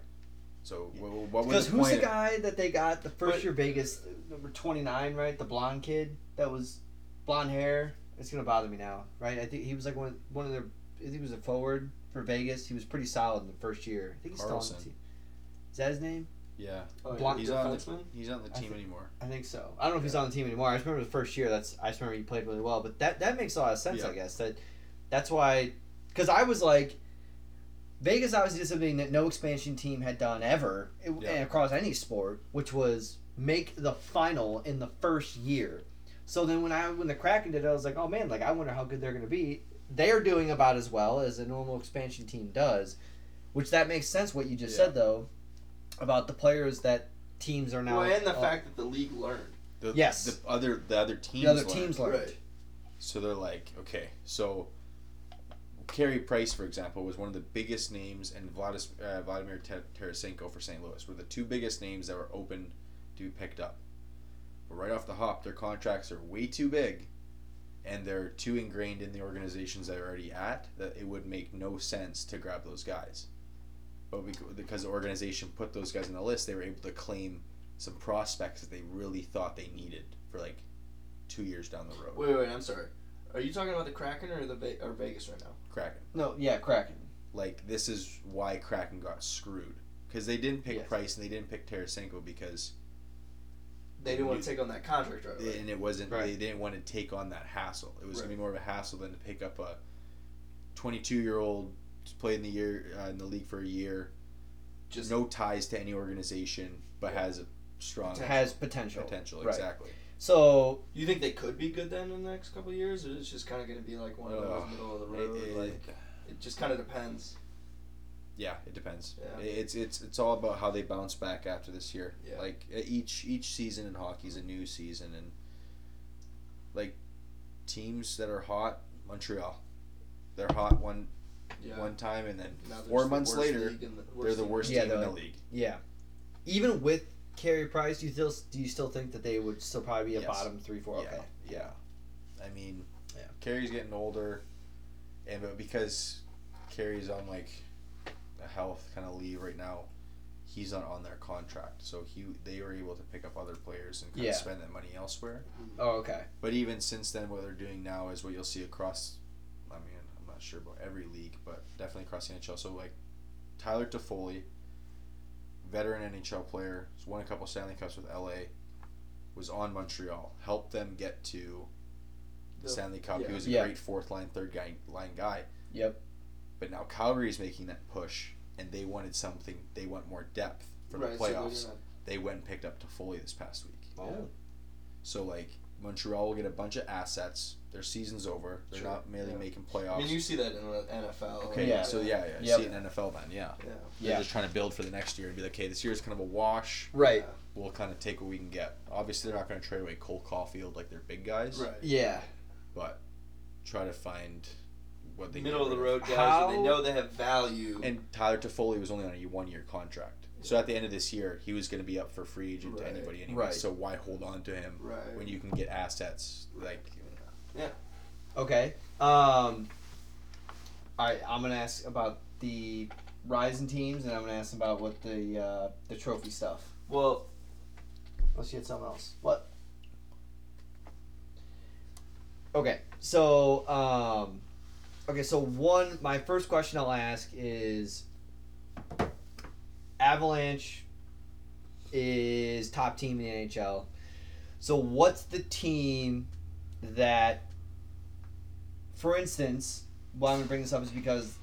So what, what would Because the who's point? the guy that they got the first But- year Vegas number twenty nine? Right, the blonde kid that was blonde hair. It's gonna bother me now, right? I think he was like one one of their. I think he was a forward for Vegas. He was pretty solid in the first year. I think he's still on Carlson. the team. Is that his name? Yeah, Oh, Block- he's on the he's not on the I team think- anymore. I think so. I don't know if he's on the team anymore. I just remember the first year. That's I just remember he played really well. But that that makes a lot of sense. Yeah. I guess that that's why because I was like. Vegas obviously did something that no expansion team had done ever it- Yeah. and across any sport, which was make the final in the first year. So then when I when the Kraken did it, I was like, oh man, like I wonder how good they're going to be. They're doing about as well as a normal expansion team does, which that makes sense. What you just Yeah. said though, about the players that teams are now. Well, and the uh, fact that the league learned. The, Yes. the other the other teams the other learned. teams learned. Right. So they're like, okay, so Carey Price, for example, was one of the biggest names, and Vladis, uh, Vladimir Te- Tarasenko for St. Louis were the two biggest names that were open to be picked up. But right off the hop, their contracts are way too big, and they're too ingrained in the organizations they're already at that it would make no sense to grab those guys. But bec- because the organization put those guys on the list, they were able to claim some prospects that they really thought they needed for like two years down the road. Wait, wait, wait, I'm sorry. Are you talking about the Kraken or the Ve- or Vegas right now? Kraken. No, yeah, Kraken. Like this is why Kraken got screwed because they didn't pick Yes. Price and they didn't pick Tarasenko because They didn't want to take on that contract right away. and it wasn't. Right. They didn't want to take on that hassle. It was gonna be more of a hassle than to pick up a twenty-two-year-old played in the year uh, in the league for a year, Just no ties to any organization, but has a strong has potential. potential. Right. Exactly. So you think they could be good then in the next couple of years, or it's just kind of going to be like one of those Ugh. middle of the road? it- like it just kind of depends. Yeah, it depends. Yeah. It's it's it's all about how they bounce back after this year. Yeah. Like uh, each each season in hockey is a new season, and like teams that are hot, Montreal, they're hot one Yeah. one time, and then Now four just the months later, the- they're the team. worst Yeah, team in the like- league. yeah, even with Carey Price, do you still do you still think that they would still probably be a Yes. bottom three four? Yeah, Okay. yeah. I mean, Yeah. Carey's getting older, and but because Carey's on like a health kind of leave right now, he's not on their contract, so he they were able to pick up other players and kind Yeah. of spend that money elsewhere. Mm. Oh, okay. But even since then, what they're doing now is what you'll see across. I mean, I'm not sure about every league, but definitely across the NHL. So like, Tyler Toffoli, veteran NHL player, has won a couple Stanley Cups with LA, was on Montreal, helped them get to the The- Stanley Cup. yeah. He was a Yeah. great fourth line, third guy, line guy. Yep. But now Calgary is making that push, and they wanted something. They want more depth for right, the playoffs. gonna- they went and picked up Toffoli this past week. Oh. So like Montreal will get a bunch of assets. Their season's over. They're Sure, not merely yeah. making I playoffs. mean, you see that in the NFL. okay, Yeah. So yeah, yeah. Yep. See it in NFL then, yeah. Yeah. They're Yeah. just trying to build for the next year and be like, okay, this year's kind of a wash. Right. We'll kind of take what we can get. Obviously, they're not going to trade away Cole Caufield like they're big guys, Right. Yeah. but try to find what they Middle of the rid road guys, How- they know they have value. And Tyler Toffoli was only on a one year contract. So at the end of this year, he was going to be up for free agent to anybody anyway. Right. So why hold on to him right. when you can get assets like Okay. Um. All right. I'm gonna ask about the rising teams, and I'm gonna ask about what the uh, the trophy stuff. well, Unless you had something else. What? Okay. So, um, okay. So one, my first question I'll ask is, Avalanche is top team in the NHL. So what's the team that, for instance, why I'm gonna bring this up is because.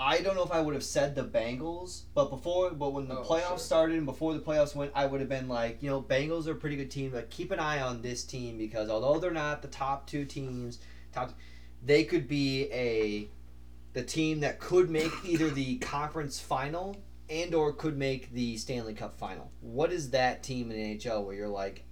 I don't know if I would have said the Bengals, but before, but when the Oh, playoffs sure. started and before the playoffs went, I would have been like, you know, Bengals are a pretty good team. Like, keep an eye on this team because although they're not the top two teams, top, they could be a the team that could make either the conference final and or could make the Stanley Cup final. What is that team in the NHL where you're like,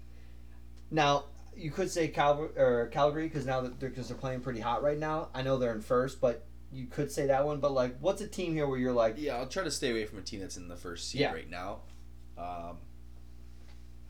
now you could say Cal- or Calgary because now that they're because they're playing pretty hot right now. I know they're in first, but you could say that one. But like, what's a team here where you're like, Yeah, I'll try to stay away from a team that's in the first seed Yeah. right now. Um,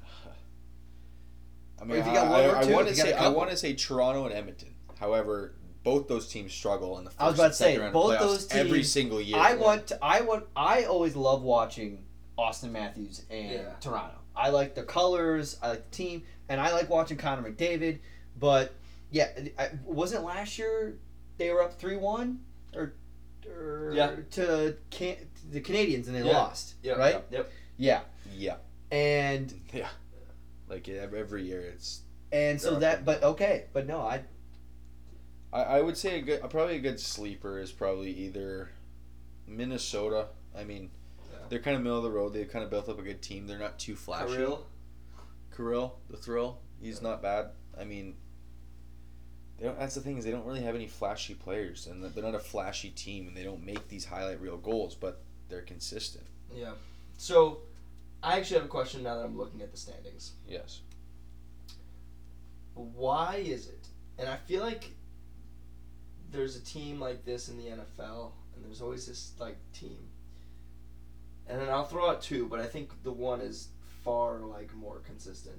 I mean, if you got I, I, two, want to say I want to say Toronto and Edmonton. However, both those teams struggle in the first I was about to say, both those every single year. I want to, I want I always love watching Auston Matthews and Yeah. Toronto. I like the colors, I like the team, and I like watching Connor McDavid. But yeah, I, wasn't last year they were up three one or, or Yeah. to can, the Canadiens and they Yeah. lost Yep, right Yep. yeah yeah, and yeah. Like every year, it's and so that but okay but no I I, I would say a good probably a good sleeper is probably either Minnesota. I mean, Yeah. They're kind of middle of the road. They've kind of built up a good team. They're not too flashy. Kirill. Kirill, the thrill, he's not bad. I mean, they don't. That's the thing is they don't really have any flashy players, and they're not a flashy team, and they don't make these highlight reel goals, but they're consistent. Yeah. So, I actually have a question now that I'm looking at the standings. Yes. Why is it? And I feel like there's a team like this in the NFL, and there's always this like team. And then I'll throw out two, but I think the one is far like more consistent.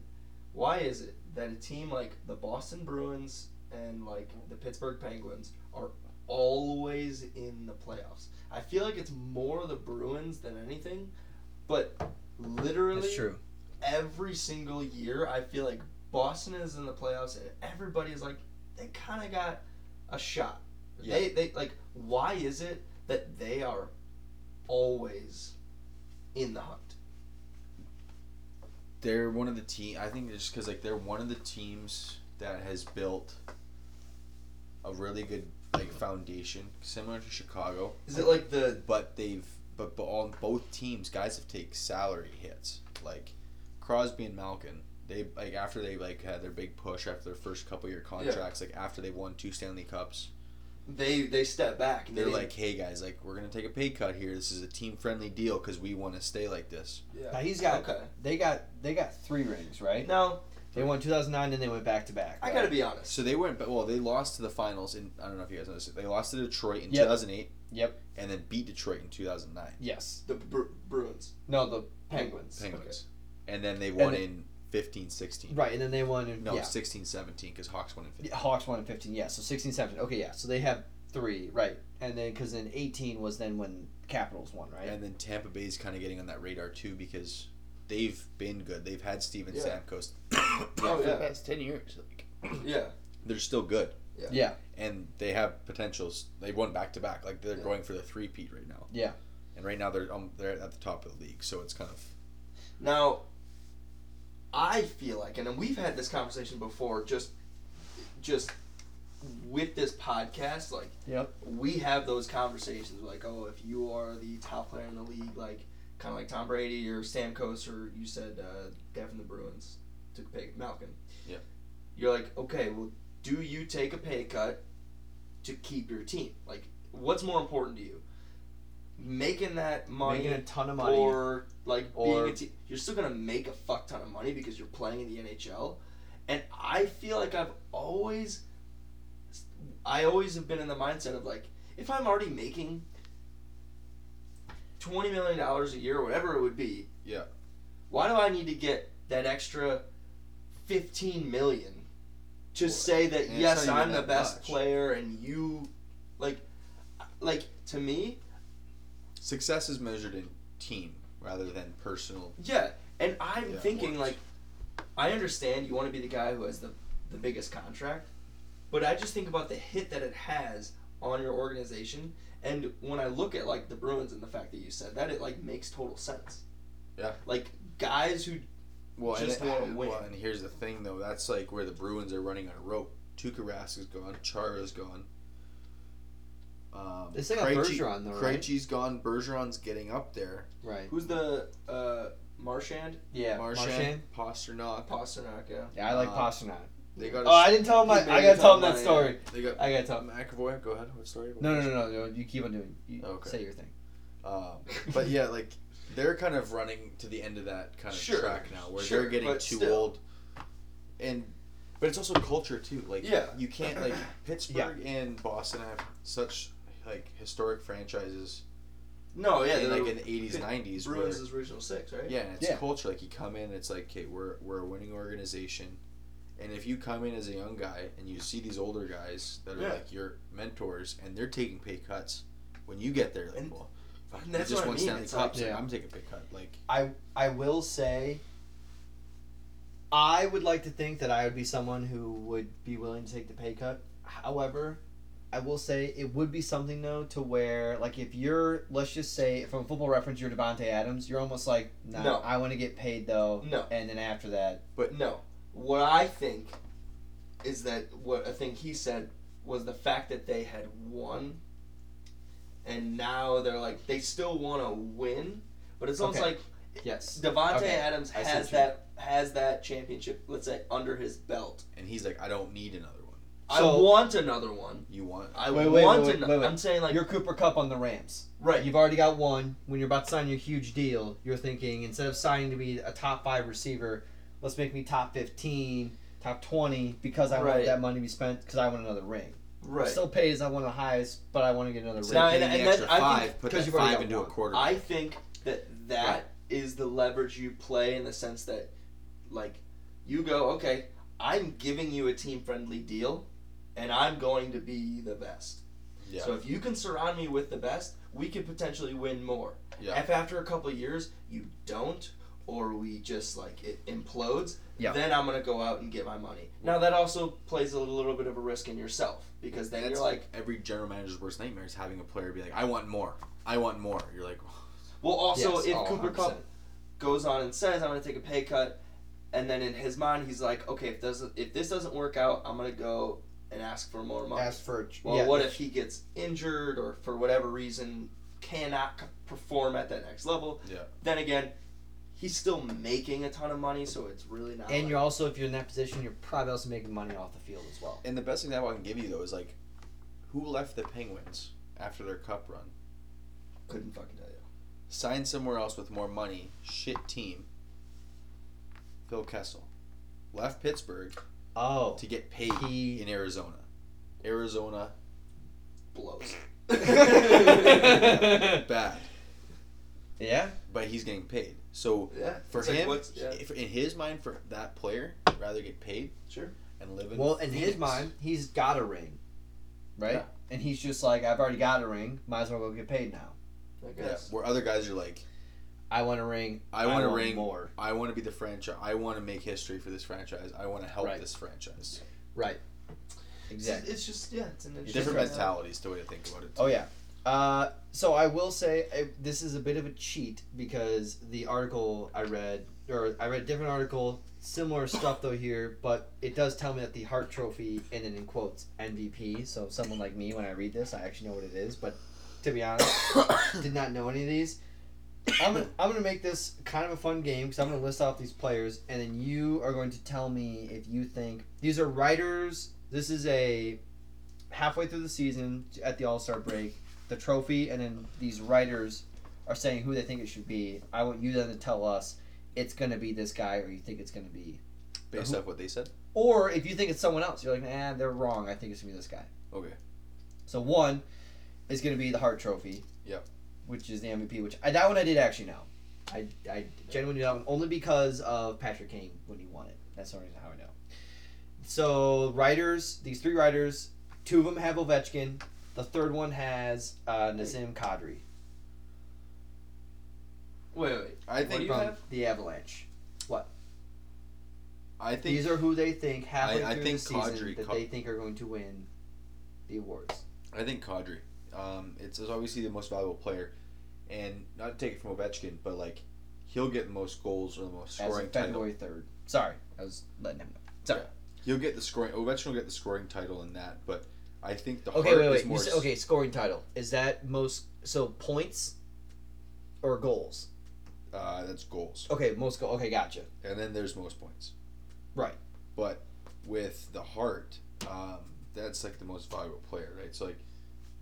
Why is it that a team like the Boston Bruins and like the Pittsburgh Penguins are always in the playoffs? I feel like it's more the Bruins than anything, but literally that's true every single year I feel like Boston is in the playoffs and everybody is like they kind of got a shot. Yeah. They they like why is it that they are always in the hunt? they're one of the team. I think it's just because like they're one of the teams that has built a really good like foundation, similar to Chicago. Is it like the But they've but, but on both teams, guys have taken salary hits. Like Crosby and Malkin, they like after they like had their big push after their first couple year contracts, like after they won two Stanley Cups, they they step back? and they're they- like, "Hey guys, like we're gonna take a pay cut here. This is a team friendly deal because we want to stay like this." yeah. Now he's got. Okay. They got. They got three rings, right? Now They won 2009, and they went back to back. I gotta be honest. So they went, but well, they lost to the finals in. I don't know if you guys know this. They lost to Detroit in Yep. 2008. Yep. And then beat Detroit in 2009. Yes. The Bru- Bruins. No, the Penguins. Penguins. And then they won then- in 15 16. Right, and then they won. In, No, yeah. 16 17 because Hawks won in 15. Yeah, Hawks won in 15. Yeah, so 16, 17. Okay, yeah. So they have three, right? And then because then 18 was then when Capitals won, right? And then Tampa Bay's kind of getting on that radar too because they've been good. They've had Steven Yeah. Stamkos Oh, for yeah. the past 10 years. Like, Yeah. they're still good. yeah, And they have potentials. They won back to back. Like they're Yeah. going for the three peat right now. Yeah. And right now they're um, they're at the top of the league, so it's kind of Now, I feel like, and we've had this conversation before, just, just with this podcast, like Yep. we have those conversations, like, oh, if you are the top player in the league, like kind of like Tom Brady or Stamkos, or you said uh, guy from the Bruins took a pay Malcolm. Yeah. You're like, okay, well, do you take a pay cut to keep your team? Like, what's more important to you? Making that money Making a ton of money. or like Or- being a team, you're still gonna make a fuck ton of money because you're playing in the NHL. And I feel like I've always, I always have been in the mindset of like, if I'm already making twenty million dollars a year or whatever it would be, Yeah. Why do I need to get that extra fifteen million to Well, say that and yes, I'm the best much. player and you, like, like to me, success is measured in team rather than personal. Yeah, and I'm Yeah, thinking works. like, I understand you want to be the guy who has the the biggest contract, but I just think about the hit that it has on your organization, and when I look at like the Bruins and the fact that you said that, it like makes total sense. Yeah. Like guys who Well, Just and, wanna win. well, and here's the thing though, that's like where the Bruins are running on a rope. Tuukka Rask is gone, Chara's gone. Um, They still got Krejci- Bergeron, though, right? Krejci's gone. Bergeron's getting up there. Right. who's the uh, Marchand, Yeah. Marchand, Pastrnak. Pastrnak, yeah. Yeah, I like Uh, Pastrnak. They got. Oh, I didn't tell him. My, I gotta tell him that about story. They got. I gotta tell him. McAvoy. Go ahead. What story? No, no, no, no, no. You keep on doing. You Okay. say your thing. Um, but yeah, like they're kind of running to the end of that kind of Sure, track now, where sure, they're getting too still. old. And but it's also culture too. Like Yeah. you can't like Pittsburgh and Boston have such like historic franchises. No, yeah, in, like in the eighties, nineties, where Bruins is original six, right? yeah, and it's Yeah. culture. Like you come in, it's like, okay, we're we're a winning organization, and if you come in as a young guy and you see these older guys that are Yeah. like your mentors and they're taking pay cuts, when you get there, like, And- well, fuck, and that's just what I won mean, Stanley it's like, Yeah. I'm taking a pay cut. Like, I I will say. I would like to think that I would be someone who would be willing to take the pay cut. However, I will say it would be something though to where like if you're let's just say from a Football Reference you're Davante Adams, you're almost like nah, No. I want to get paid though. No. And then after that, But no, what I think is that what I think he said was the fact that they had won, and now they're like they still want to win, but it's almost Okay. like yes. Davante Okay, Adams I has that has that championship, let's say, under his belt. and he's like, I don't need another one. I So- want another one. You want? I Wait, wait, want wait, wait, wait. I'm saying like you're Cooper Kupp on the Rams. right. You've already got one. When you're about to sign your huge deal, you're thinking instead of signing to be a top five receiver, let's make me top fifteen, top twenty, because I want that money to be spent because I want another ring. right. Still pays. I want the highest, but I want to get another So ring. Now, and- and I five, think- put 'cause that you've already five got into a one. quarter. I think that that Right. is the leverage you play in the sense that, like, you go, okay, I'm giving you a team friendly deal, and I'm going to be the best. yeah. So if you can surround me with the best, we could potentially win more. Yeah. If after a couple of years you don't, or we just like it implodes, Yeah. then I'm gonna go out and get my money. Now that also plays a little bit of a risk in yourself because then That's you're like, every general manager's worst nightmare is having a player be like, I want more. I want more. You're like, well, also Yes, if oh, Cooper 100%. Kupp goes on and says I'm going to take a pay cut, and then in his mind he's like, okay, if doesn't if this doesn't work out, I'm gonna go and ask for more money. Ask for well, yeah, what if he gets injured or for whatever reason cannot perform at that next level? Yeah. Then again, he's still making a ton of money, so it's really not. And like- you're also, if you're in that position, you're probably also making money off the field as well. And the best example I can give you though is like, who left the Penguins after their cup run? couldn't fucking tell you. Signed somewhere else with more money. Shit team. Phil Kessel left Pittsburgh Oh, to get paid he. in Arizona. Arizona Blows. bad, yeah. but he's getting paid. So yeah. for it's like, him, what's- yeah, if, in his mind, for that player, rather get paid sure. and live in. Well, in his mind, he's got a ring, right? Yeah. And he's just like, I've already got a ring. Might as well go get paid now. I yeah, where other guys are like, I want to ring. I want to ring. more. I want to be the franchise. I want to make history for this franchise. I want to help Right. this franchise. Right. It's, Exactly. it's just yeah, it's an interesting Different Different mentalities, the way to think about it. Oh yeah. Uh, so I will say uh, this is a bit of a cheat because the article I read, or I read a different article, similar stuff though here, but it does tell me that the Hart Trophy and then in quotes MVP. So someone like me, when I read this, I actually know what it is. But to be honest, did not know any of these. I'm gonna, I'm gonna make this kind of a fun game because I'm gonna list off these players and then you are going to tell me if you think these are writers. This is a halfway through the season at the All Star break, the trophy, and then these writers are saying who they think it should be. I want you then to tell us it's gonna be this guy or you think it's gonna be, Based off what they said. or if you think it's someone else, you're like, nah, they're wrong. I think it's gonna be this guy. Okay. So one is going to be the Hart Trophy. Yep. Which is the MVP. Which I, that one I did actually know. I, I genuinely knew that one only because of Patrick Kane when he won it. That's the only reason how I know. So writers, these three writers, two of them have Ovechkin. The third one has uh, Nazem Kadri Wait, wait. I What do think you from have? the Avalanche. What? I think These are who they think halfway I- I through think the season Kadri- that Ka- they think are going to win the awards. I think Kadri. Um, it's, it's obviously the most valuable player, and not to take it from Ovechkin, but like he'll get the most goals or the most As scoring title. February third. Sorry, I was letting him know. Sorry. He'll get the scoring. Ovechkin will get the scoring title in that, but I think the Okay, wait, is wait. Said, okay, scoring title. Is that most so points or goals? Uh, that's goals, Okay, most goal. Okay, gotcha. and then there's most points. Right. But with the Hart, um, that's like the most valuable player, right? So like,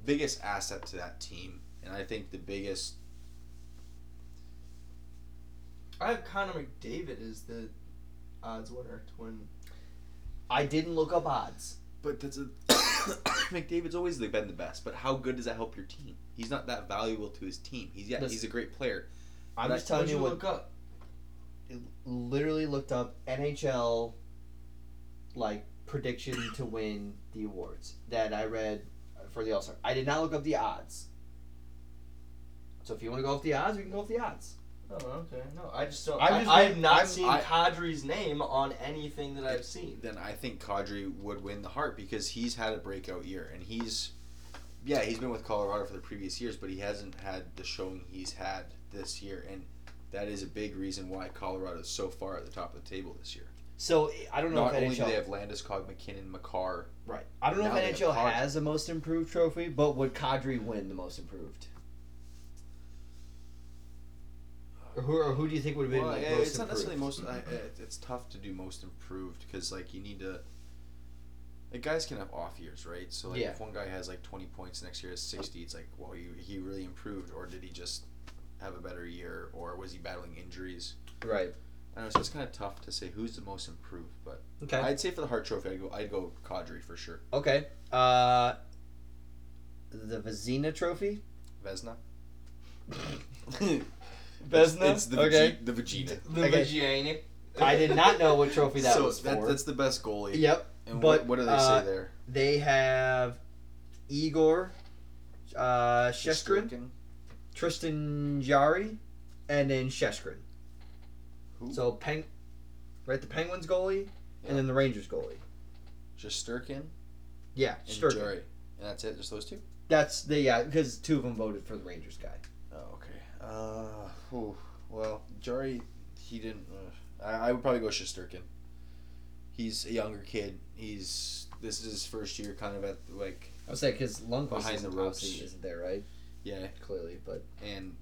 biggest asset to that team, and I think the biggest. I have Connor McDavid as the odds winner to win. I didn't look up odds. But that's a. McDavid's always been the best, but how good does that help your team? He's not that valuable to his team. He's yeah, Listen. he's a great player. I'm just telling you you what. look up? Literally looked up NHL, like prediction to win the awards that I read for the All Star. I did not look up the odds. So if you want to go off the odds, we can go off the odds. Oh, okay. No, I just don't. I'm just I, have not I'm- seen I- Kadri's name on anything that I've seen. Then I think Kadri would win the Hart because he's had a breakout year, and he's, yeah, he's been with Colorado for the previous years, but he hasn't had the showing he's had this year, and that is a big reason why Colorado is so far at the top of the table this year. So I don't know Not if only do they have Landeskog, MacKinnon, Makar, right. I don't know Now if have NHL has a most improved trophy, but would Kadri win the most improved? Who, or who do you think would have been Well, like, yeah, most it's not necessarily most. I, it's tough to do most improved because like you need to. Like guys can have off years, right? So like Yeah. if one guy has like twenty points, next year has sixty, it's like, well, he, he really improved, or did he just have a better year, or was he battling injuries? Right. I know. So it's kind of tough to say who's the most improved, but Okay. I'd say for the Hart Trophy, I'd go I'd go Kadri for sure. okay. Uh, the Vezina Trophy. Vesna. Vesna? It's the Okay. Vegeta. The Vegeta. The Okay. Vagina. I did not know what trophy that so was that, for. that's the best goalie. Yep. And but, what, what do they uh, say there? They have Igor, uh, Sheskrin, Tristan Jarry, and then Sheskrin. Who? So Peng, right? The Penguins goalie, Yeah. and then the Rangers goalie. Shesterkin Yeah, and Sturkin. Jarry. And that's it. Just those two. That's the yeah, because two of them voted for the Rangers guy. Uh, whew. well, Jarry, he didn't. Uh, I, I would probably go Shosturkin. He's a younger kid. He's this is his first year, kind of at like I was say because Lundqvist Behind the ropes. isn't there, right? yeah, Clearly, but and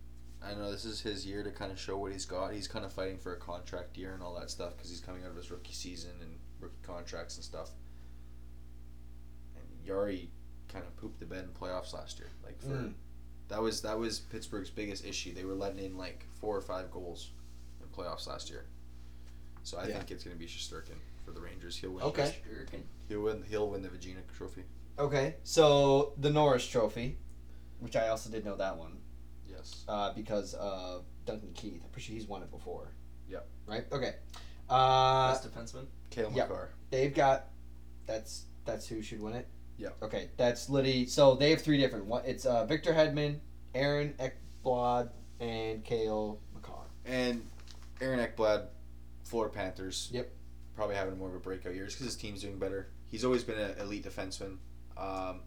I know this is his year to kind of show what he's got. He's kind of fighting for a contract year and all that stuff because he's coming out of his rookie season and rookie contracts and stuff. And Jarry kind of pooped the bed in playoffs last year. Like for Mm. That was that was Pittsburgh's biggest issue. They were letting in like four or five goals in playoffs last year. So I Yeah. think it's going to be Shosturkin for the Rangers. He'll win. Okay. He'll win. He'll win the Vagina Trophy. okay. So the Norris Trophy, which I also did know that one Yes. uh, because of Duncan Keith. I'm pretty sure he's won it before. Yep. Right. Okay. Uh, Best defenseman. Cale Yep. Makar. they've got that's that's who should win it. Yeah. Okay, that's Liddy. So they have three different. One, it's uh, Victor Hedman, Aaron Ekblad, and Cale Makar. And Aaron Ekblad, Florida Panthers. Yep. Probably having more of a breakout year just because his team's doing better. He's always been an elite defenseman. Um,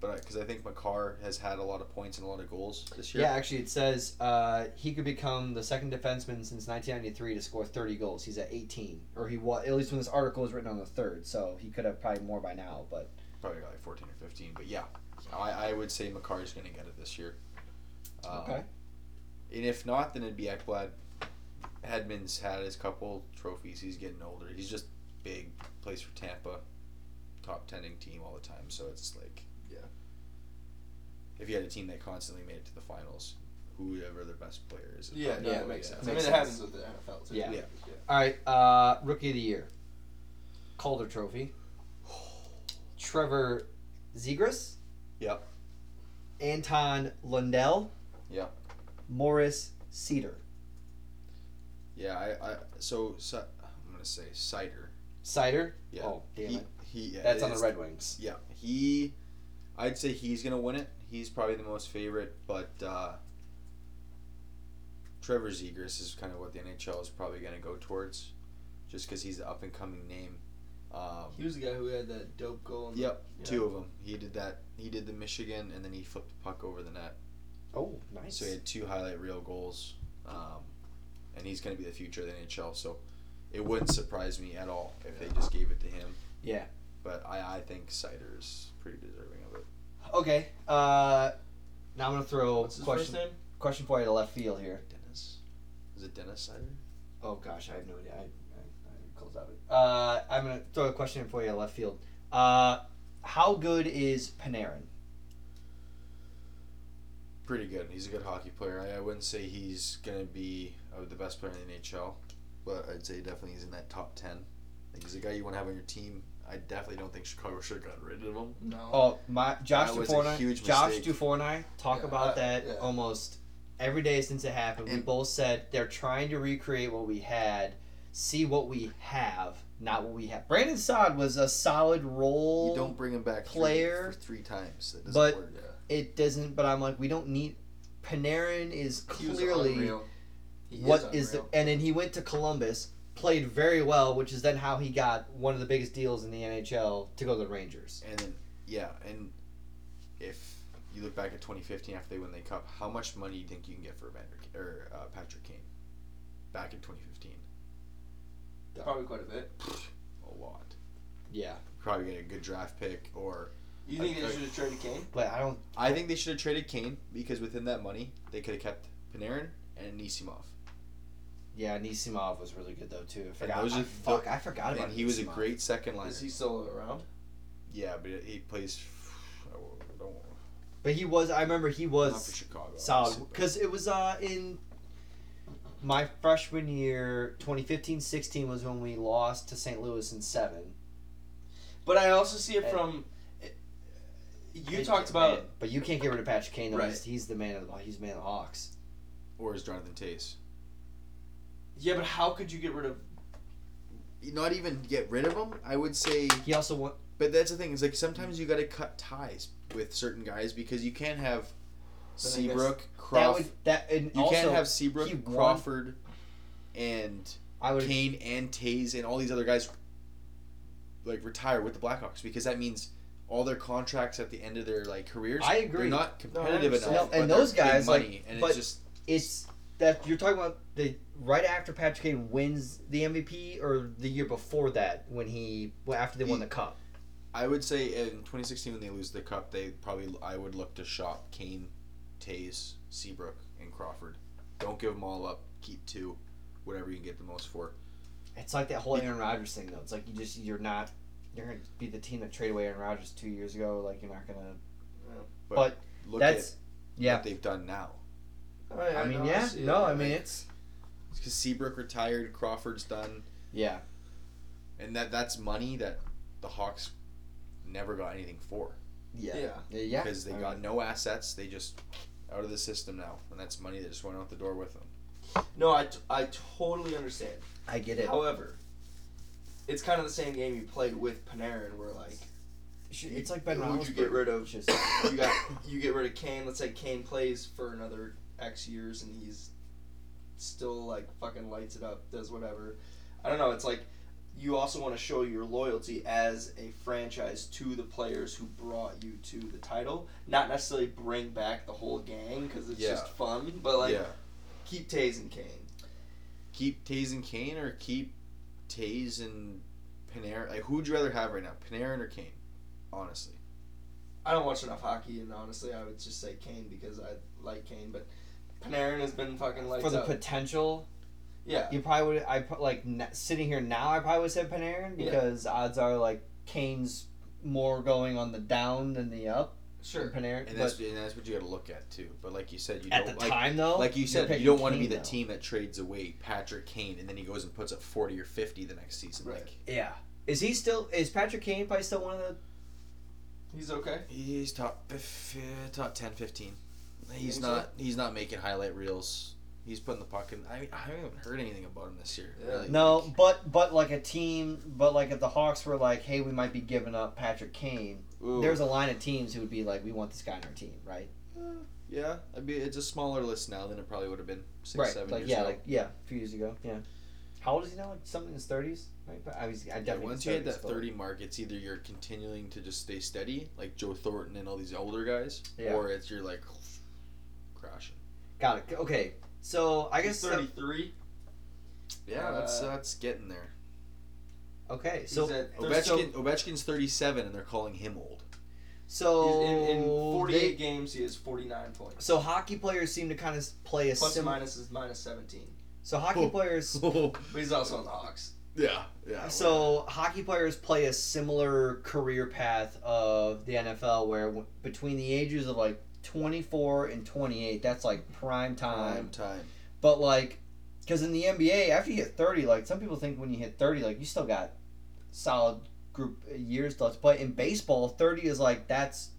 but because I think McCarr has had a lot of points and a lot of goals this year. Yeah, actually, it says uh, he could become the second defenseman since 1993 to score 30 goals. He's at 18, or he was at least when this article was written on the third. So he could have probably more by now. But Probably got like 14 or 15. But yeah, I, I would say Makar's going to get it this year. Um, okay, And if not, then it'd be Ekblad. Hedman's had his couple trophies. He's getting older. He's just big. Plays for Tampa. Top tending team all the time. So it's like, Yeah. If you had a team that constantly made it to the finals, whoever their best player is. Yeah, no, Yeah, it makes yeah. sense. I mean, it happens with the NFL too. Yeah. Yeah. all right. Uh, Rookie of the year, Calder Trophy. Trevor Zegras. Yep. Anton Lundell. Yep. Morris Seider. Yeah, I, I so, so I'm gonna say Seider. Seider. Yeah. Oh, damn he, it. He, yeah, That's on the Red Wings. Yeah, he. I'd say he's gonna win it. He's probably the most favorite, but uh, Trevor Zegras is kind of what the NHL is probably gonna go towards, just because he's the up and coming name. Um, He was the guy who had that dope goal. In Yep, the, two of them. He did that. He did the Michigan, and then he flipped the puck over the net. Oh, nice. So he had two highlight reel goals, um, and he's going to be the future of the NHL. So it wouldn't surprise me at all if they just gave it to him. Yeah. But I, I think Seider's pretty deserving of it. Okay. Uh, now I'm gonna throw What's his question first name? question for you to left field here. Dennis, is it Dennis Cider? Oh gosh, I have no idea. I, I, I closed out. Uh, I'm gonna throw a question in for you left field. Uh, how good is Panarin? Pretty good. He's a good hockey player. I, I wouldn't say he's going to be uh, the best player in the NHL, but I'd say definitely he's in that top ten. Like he's a guy you want to have on your team. I definitely don't think Chicago should have gotten rid of him. No. Oh, my Josh That was Dufour and I, Josh mistake. Dufour and I talk Yeah, about I- that yeah. almost every day since it happened. we both said they're trying to recreate what we had, see what we have, not what we have. Brandon Saad was a solid role. You don't bring him back three- player, for three times. That doesn't but- work. It doesn't. But I'm like, we don't need. Panarin is clearly what is the and then he went to Columbus, played very well, which is then how he got one of the biggest deals in the NHL to go to the Rangers. And then yeah, and if you look back at 2015 after they win the cup, how much money do you think you can get for Evander or uh, Patrick Kane? Back in 2015, Probably quite a bit. a lot. Yeah, Probably get a good draft pick, or You think I- they should have traded Kane? but I don't. I think they should have traded Kane because within that money they could have kept Panarin and Nisimov, Yeah, Nisimov was really good though too. I forgot. those I, are fuck, I forgot about. and he was a great second line. Is he still around? Yeah, but he plays. I don't, But he was. I remember he not for was Chicago. solid because it was uh in my freshman year, 2015-16 was when we lost to St. Louis in seven. But I also see it And- from. You And- talked about. man, but you can't get rid of Patrick Kane. though. Right. He's, he's the man of the he's the man of the Hawks. or is Jonathan Toews? Yeah, but how could you get rid of? Not even get rid of him. I would say He also won. But that's the thing is like sometimes you got to cut ties with certain guys because you can't have Seabrook, That Crawford. would that and You also, can't have Seabrook, Crawford, and I would Kane and Toews and all these other guys like retire with the Blackhawks because that means all their contracts at the end of their like careers. I agree. They're not competitive understand. enough. No, and those guys, like, money, and but- it's just it's that you're talking about the right after Patrick Kane wins the MVP or the year before that when he well, after they won the cup. I would say in 2016 when they lose the cup, they probably I would look to shop Kane, Toews, Seabrook, and Crawford. Don't give them all up. Keep two, whatever you can get the most for. It's like that whole Aaron Rodgers thing though. It's like you just you're not you're gonna be the team that traded away Aaron Rodgers two years ago. Like you're not gonna. But, But look That's at yeah. what they've done now. Oh, I mean yeah. see it. No, I mean it's Because Seabrook retired, Crawford's done, yeah. and that that's money that the Hawks never got anything for Yeah. Yeah. Yeah. yeah. because they I got mean, no assets. They just out of the system now, and that's money that just went out the door with them. No, I, t- I totally understand. I get it. However, it's kind of the same game you played with Panarin, where like It's like Ben who'd you get rid of? Just you got you get rid of Kane. Let's say Kane plays for another X years and he's still like fucking lights it up, does whatever. I don't know. It's like you also want to show your loyalty as a franchise to the players who brought you to the title, not necessarily bring back the whole gang because it's Yeah. just fun, but like yeah, keep Toews and Kane. keep Toews and Kane or keep Toews and Panarin. Like, who would you rather have right now, Panarin or Kane? Honestly, I don't watch enough hockey, and honestly, I would just say Kane because I like Kane, but Panarin has been fucking lights for the out. potential, yeah, you probably would. I put like sitting here now. I probably would say Panarin Yeah. because odds are like Kane's more going on the down than the up. sure. Panarin, and but that's and that's what you got to look at too. But like you said, you at don't the like time though, like you said, you don't want to be the though. team that trades away Patrick Kane and then he goes and puts up forty or fifty the next season. Right. Like Yeah, is he still? Is Patrick Kane probably still one of the? He's okay. he's top top 10, 15. He's Think so? not he's not making highlight reels. He's putting the puck in. I mean, I haven't heard anything about him this year. Really. No, Like, but but like a team, but like if the Hawks were like, hey, we might be giving up Patrick Kane. ooh. There's a line of teams who would be like, we want this guy on our team, right? yeah. I mean, it's a smaller list now than it probably would have been six, right. seven like years yeah, ago. like yeah, a few years ago. Yeah. How old is he now? Like something in his thirties, right? But I was I Yeah, once you hit that but- 30 mark, it's either you're continuing to just stay steady, like Joe Thornton and all these older guys, Yeah. or it's you're like crashing. Got it. Okay. So I guess thirty-three. Yeah, Uh, that's that's getting there. okay. So Ovechkin, Ovechkin's 37, and they're calling him old. so in, in forty-eight games, he has forty-nine points. so hockey players seem to kind of play a Plus and similar. minus is minus seventeen. So hockey Oh. players. But he's also on the Hawks. yeah, yeah. So hockey players play a similar career path of the NFL, where w- between the ages of like 24 and 28, that's like prime time. prime time. But like, because in the NBA, after you hit 30, like some people think when you hit 30, like you still got solid group uh, years left to play. In baseball, 30 is like that's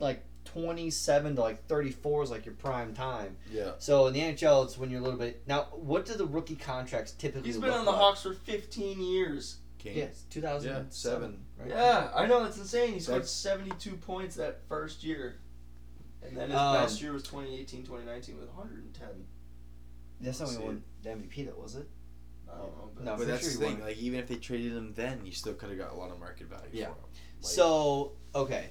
like 27 to like 34 is like your prime time. Yeah. So in the NHL, it's when you're a little bit. Now, what do the rookie contracts typically? He's been look on the like? Hawks for fifteen years. Kane. Yes, 2007. seven. Right? Yeah, I know that's insane. He scored That's- seventy-two points that first year, and then his Um, best year was 2018-2019 with one hundred and ten. That's not when See. he won the MVP, though, was it? I don't know, but No, But that's sure the thing. won. Like even if they traded him then, you still could have got a lot of market value Yeah. for him. Like, So okay,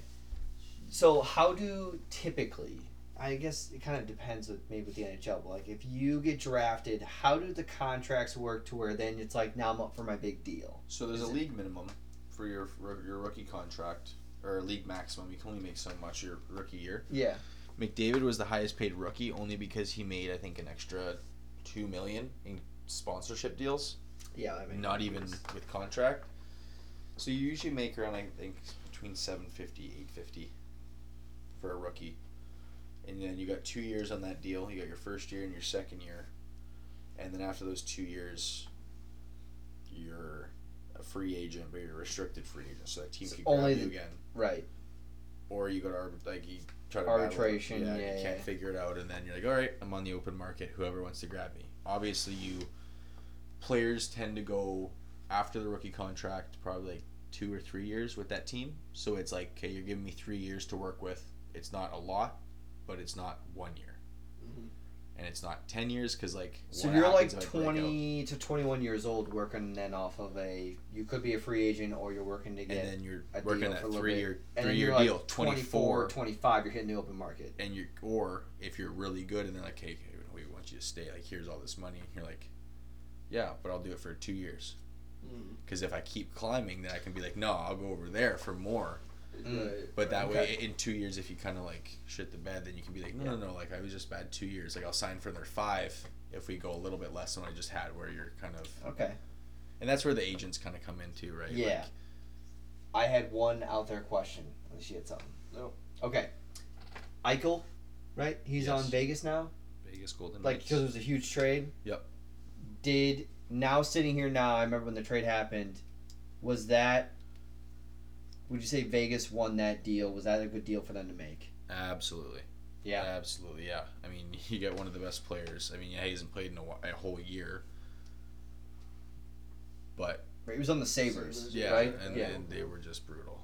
so how do typically? I guess it kind of depends with maybe with the NHL. But like, if you get drafted, how do the contracts work to where then it's like now I'm up for my big deal? So there's Is a it- league minimum for your your rookie contract or a league maximum. You can only make so much your rookie year. Yeah. McDavid was the highest paid rookie only because he made I think an extra two million in sponsorship deals. Yeah. I mean, not even with contract. So you usually make around I think between 750 850 for a rookie. And then you got 2 years on that deal. You got your first year and your second year. And then after those 2 years you're a free agent, but you're a restricted free agent. So that team So can grab only you the- again. Right. Or you go to like you try to. Arbitration, Yeah, yeah, you can't figure it out, and then you're like, all right, I'm on the open market. Whoever wants to grab me. Obviously, you players tend to go after the rookie contract, probably like two or three years with that team. So it's like, okay, you're giving me three years to work with. It's not a lot, but it's not one year. And it's not ten years because like. So what you're like happens if I break out? 20 to 21 years old, working then off of a. You could be a free agent, or you're working to get and then you're a working deal that for a three bit. year and three then year you're like deal, 24, 25, you're hitting the open market. and you or if you're really good and they're like, hey, okay, we want want you to stay. Like, here's all this money." And you're like, "Yeah, but I'll do it for two years." Mm. Because if I keep climbing, then I can be like, "No, I'll go over there for more." Mm. Right. But that Okay. way, in two years, if you kind of like shit the bed, then you can be like, no, no, no, like I was just bad two years. Like I'll sign for another five if we go a little bit less than what I just had, where you're kind of, Okay. and that's where the agents kind of come into, right? Yeah. I had one out there question. Unless you had something. No. Okay. Eichel, right? He's Yes. on Vegas now. Vegas Golden Like because it was a huge trade. Yep. Did now sitting here now? I remember when the trade happened. Was that? Would you say Vegas won that deal? Was that a good deal for them to make? Absolutely. Yeah. Absolutely, yeah. I mean, you get one of the best players. I mean, yeah, he hasn't played in a, a whole year, but He was on the Sabers, Sabres, yeah, right? and, yeah. and they were just brutal.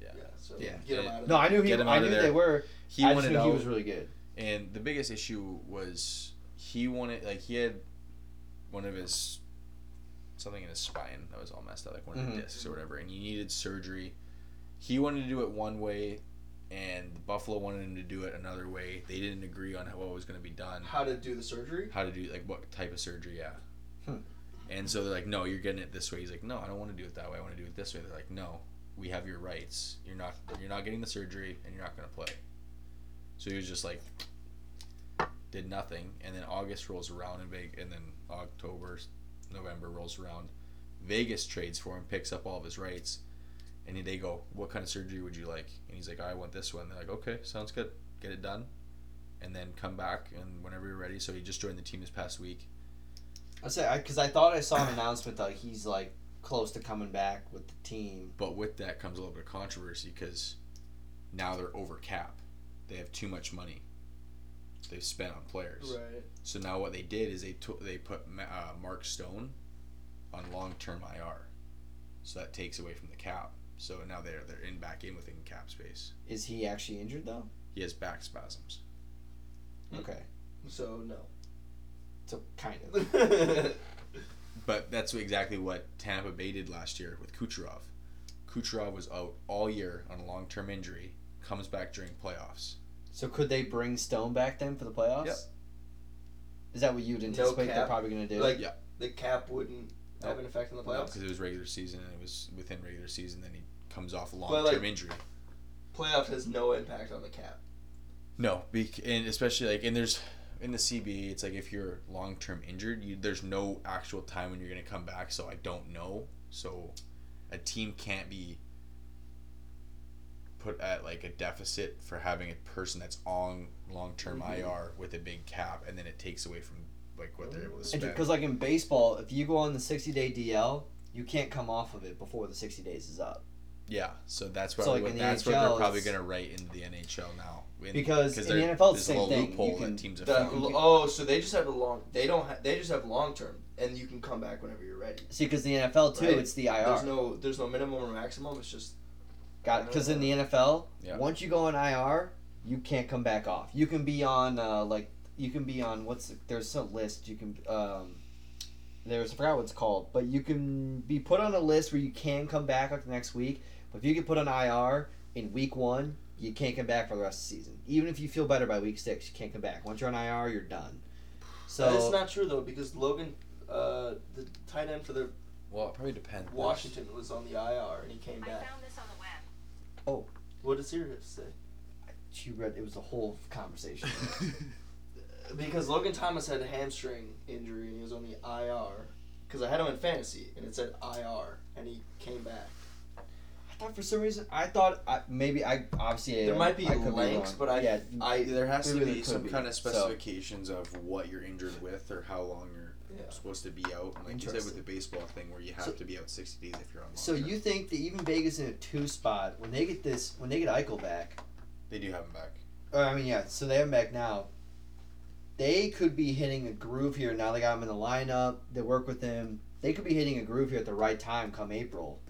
Yeah. So Yeah. get him out of No, I knew he. I knew they were. He I just knew out. he was really good. And the biggest issue was he wanted like he had one of his something in his spine that was all messed up, like one of Mhm. the discs or whatever, and he needed surgery. He wanted to do it one way, and Buffalo wanted him to do it another way. They didn't agree on how, what was going to be done, How to do the surgery? how to do like what type of surgery, yeah. Hmm. And so they're like, "No, you're getting it this way." He's like, "No, I don't want to do it that way. I want to do it this way." They're like, "No, we have your rights. You're not you're not getting the surgery, and you're not going to play." So he was just like, did nothing, and then August rolls around in Vegas, and then October, November rolls around. Vegas trades for him, picks up all of his rights, and they go, "What kind of surgery would you like?" And he's like, "I want this one." They're like, "Okay, sounds good. Get it done." And then come back and whenever you're ready. So he just joined the team this past week. I say because I, thought I saw an announcement that he's like close to coming back with the team. But with that comes a little bit of controversy because now they're over cap. They have too much money. They've spent on players. Right. So now what they did is they took they put uh, Mark Stone on long term IR. So that takes away from the cap. So now they're they're in back in within cap space. Is he actually injured though? He has back spasms. Hmm. Okay, So no. so kind of. But that's exactly what Tampa Bay did last year with Kucherov. Kucherov was out all year on a long term injury, comes back during playoffs. So could they bring Stone back then for the playoffs? Yep. Is that what you'd anticipate they're probably going to do? like Yeah. the cap wouldn't have an effect on the playoffs. Because it was regular season and it was within regular season, then he comes off a long term like- injury. Playoff has no impact on the cap. No, bec- and especially like, and there's in the CBA, it's like if you're long term injured, you, there's no actual time when you're gonna come back. So I don't know. So a team can't be put at like a deficit for having a person that's on long term Mhm. IR with a big cap, and then it takes away from like what they're able to spend. Because like in baseball, if you go on the sixty day DL, you can't come off of it before the sixty days is up. Yeah, so that's So, like, what in the that's what they're probably gonna write into the NHL now. In- Because 'cause in the NFL, it's the same thing. loophole You can- that teams The, found. oh, so they just have a long. They don't. Ha- they just have long term, and you can come back whenever you're ready. See, because the NFL too, Right. it's the IR. There's no. There's no minimum or maximum. It's just. Got. Because in the NFL, Yeah. once you go on IR, you can't come back off. You can be on uh, like you can be on what's there's a list you can um, there's I forgot what it's called, but you can be put on a list where you can come back like the next week. But if you get put on IR in week one, you can't come back for the rest of the season. Even if you feel better by week six, you can't come back. Once you're on IR, you're done. So That's not true though, because Logan, uh, the tight end for the well, it probably depends. Washington was on the IR and he came back. I back. found this on the web. Oh, what did Sirius say? she read it was a whole conversation. Because Logan Thomas had a hamstring injury and he was on the IR. Because I had him in fantasy and it said IR and he came back. I thought for some reason I thought I, maybe I obviously There might be I could lengths, wrong. but I- yeah I there has to be some be, kind of so- specifications of what you're injured with or how long you're Yeah. supposed to be out. And like you said with the baseball thing, where you have So- to be out 60 days if you're on. So long-term. you think that even Vegas in a two spot when they get this when they get Eichel back? they do have him back. Or I mean, yeah. So they have him back now. They could be hitting a groove here. Now they got him in the lineup. They work with him. They could be hitting a groove here at the right time come April,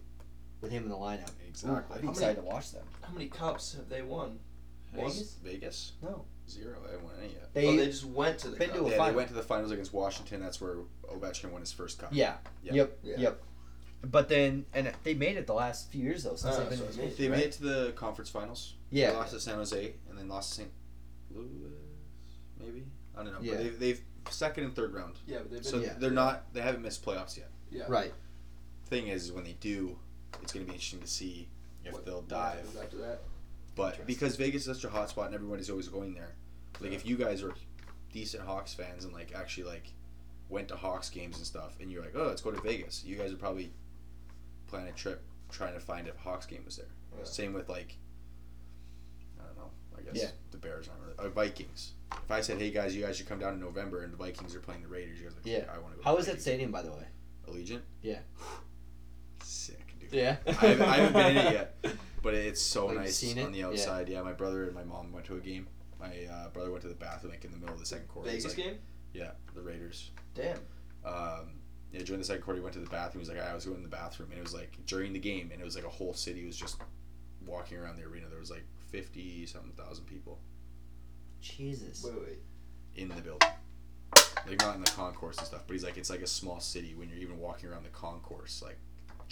with him in the lineup. Ooh, Exactly. I'd be How excited to watch them. How many cups have they won? Vegas? Vegas? No. Zero. They haven't won any yet. They, oh, they just went to the been cup. to a yeah, final. they went to the finals against Washington. That's where Ovechkin won his first cup. yeah, Yeah. Yep. Yeah. Yep. But then and they made it the last few years though since Oh, they've been in so the States, They right? made it to the conference finals. Yeah. They lost to San Jose and then lost to St. Louis, maybe. I don't know. Yeah. But they've, they've second and third round. Yeah, but they've been. So Yeah. they're not. They haven't missed playoffs yet. yeah. Right. Thing is, is when they do, it's going to be interesting to see if What- they'll dive. that. But because Vegas is such a hot spot and everybody's always going there, like if you guys are decent Hawks fans and like actually like went to Hawks games and stuff, and you're like, oh, let's go to Vegas, you guys would probably plan a trip trying to find if a Hawks game was there. Yeah. Same with like, I don't know, I guess Yeah. the Bears aren't really, uh, Vikings. If I said, hey guys, you guys should come down in November and the Vikings are playing the Raiders, you guys are like, Yeah. I want to go. How is that stadium, by the way? Allegiant? Yeah. Sick. Yeah. I haven't, I haven't been in it yet, but it's so Like, you've nice seen it? on the outside. Yeah. my brother and my mom went to a game. My uh, brother went to the bathroom like in the middle of the second quarter. It's Vegas like- game. Yeah, the Raiders. Damn. Um, yeah, during the second quarter, he went to the bathroom. He was like, I was going to the bathroom, and it was like during the game, and it was like a whole city was just walking around the arena. There was like fifty something thousand people Jesus. Wait, wait. in the building. Like not in the concourse and stuff, but he's like, it's like a small city when you're even walking around the concourse. Like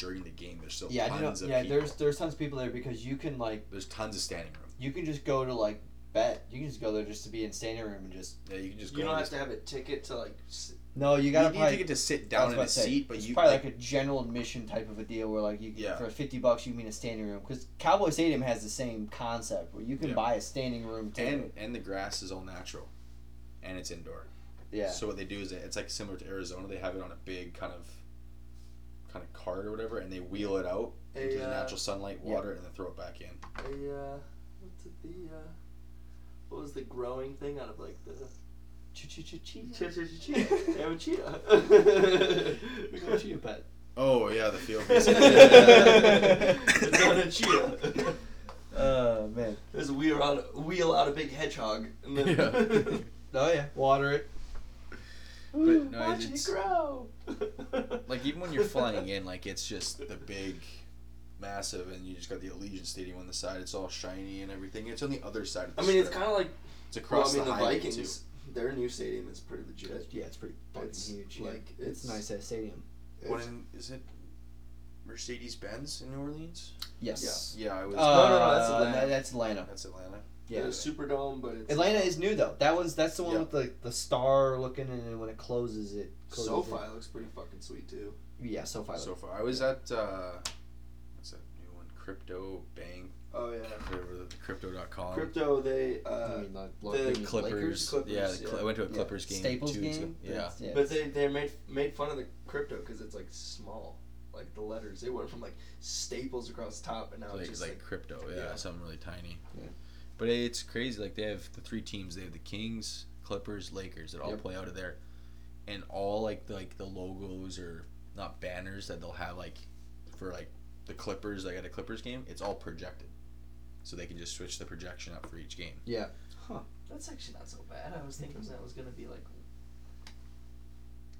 during the game, there's still Yeah, I know, of yeah. people. There's there's tons of people there because you can like There's tons of standing room. you can just go to like bet. You can just go there just to be in standing room and just. Yeah, you can just go. You don't have to have a ticket to like. s- No, you You gotta need probably. to get to sit down in about a say, seat, but it's you probably like, like, a general admission type of a deal where like you Yeah. for fifty bucks you mean a standing room because Cowboy Stadium has the same concept where you can Yeah. buy a standing room ticket. and and the grass is all natural, and it's indoor. yeah. So what they do is it's like similar to Arizona. They have it on a big kind of kind of cart or whatever, and they wheel it out into the uh, natural sunlight, yeah. water, and then throw it back in. A uh, what's it the uh, what was the growing thing out of like the? They have a cheetah. We got a cheetah pet. Oh yeah, the field. it's not a cheetah. Oh man. There's a wheel out, wheel out a big hedgehog. And then Yeah. Oh yeah. Water it. But, no, watch it's- it grow. like even when you're flying in, like it's just the big, massive, and you just got the Allegiant Stadium on the side. It's all shiny and everything. It's on the other side of the I mean, it's kind of like it's well, across I mean, the, the, highway Vikings. Their new stadium is pretty legit. Yeah, it's pretty fucking It's huge. yeah. like it's, it's a nice ass stadium. too. What in, is it? Mercedes Benz in New Orleans. Yes. Yeah, I was. Uh, No, no, no, that's Atlanta. that- That's Atlanta. That's Atlanta. Yeah. the Superdome, but it's Atlanta is new though. That was that's the one Yeah. with the the star looking, and then when it closes, it closes SoFi looks pretty fucking sweet too. It. Yeah, SoFi. So far, I was at uh, what's that new one? Crypto Bank, Oh yeah. whatever the crypto.com. Crypto, they I uh, mean, like, the what, Clippers. Clippers, yeah, the Cl- yeah. I went to a Yeah. Clippers game. Staples two weeks game. ago. Yeah. That's- yeah. but they they made made fun of the crypto because it's like small, like the letters. They went from like staples across top, and now like it's just like like, crypto, yeah, yeah. something really tiny. Yeah. But it's crazy. Like they have the three teams. They have the Kings, Clippers, Lakers that all Yep. play out of there, and all like the, like the logos or not banners that they'll have like for like the Clippers. Like at a Clippers game, it's all projected, so they can just switch the projection up for each game. Yeah. Huh. That's actually not so bad. I was thinking that was gonna be like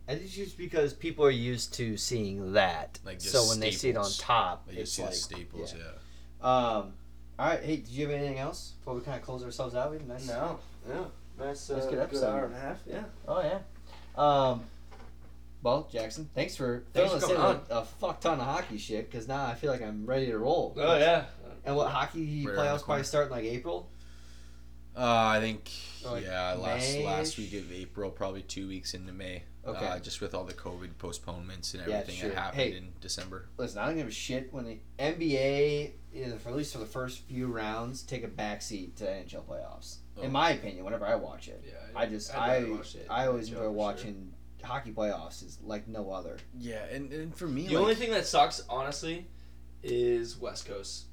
I think it's just because people are used to seeing that. Like just so when they see it on top, They it's just see like the staples. yeah. Yeah. Um, all right. Hey, did you have anything else before we kind of close ourselves out? We had a nice. no, yeah, nice, uh, Nice good good, episode. hour and a half. Yeah, Oh yeah. Um. Well, Jackson, thanks for Thanks filling for us in coming with a fuck ton of hockey shit. Because now I feel like I'm ready to roll. Oh yeah. And what hockey Right around the playoffs corner. probably start in like April. Uh, I think Like yeah, last last May-ish? week of April, probably two weeks into May. Okay. Uh, just with all the COVID postponements and Yeah, everything sure. that happened Hey. in December. Listen, I don't give a shit when the NBA, is, for at least for the first few rounds, take a backseat to NHL playoffs. Oh. In my opinion, whenever I watch it, Yeah, I just I'd I watch it I always NHL enjoy for watching hockey playoffs is like no other. Yeah, and, and for me, The like, only thing that sucks, honestly, is West Coast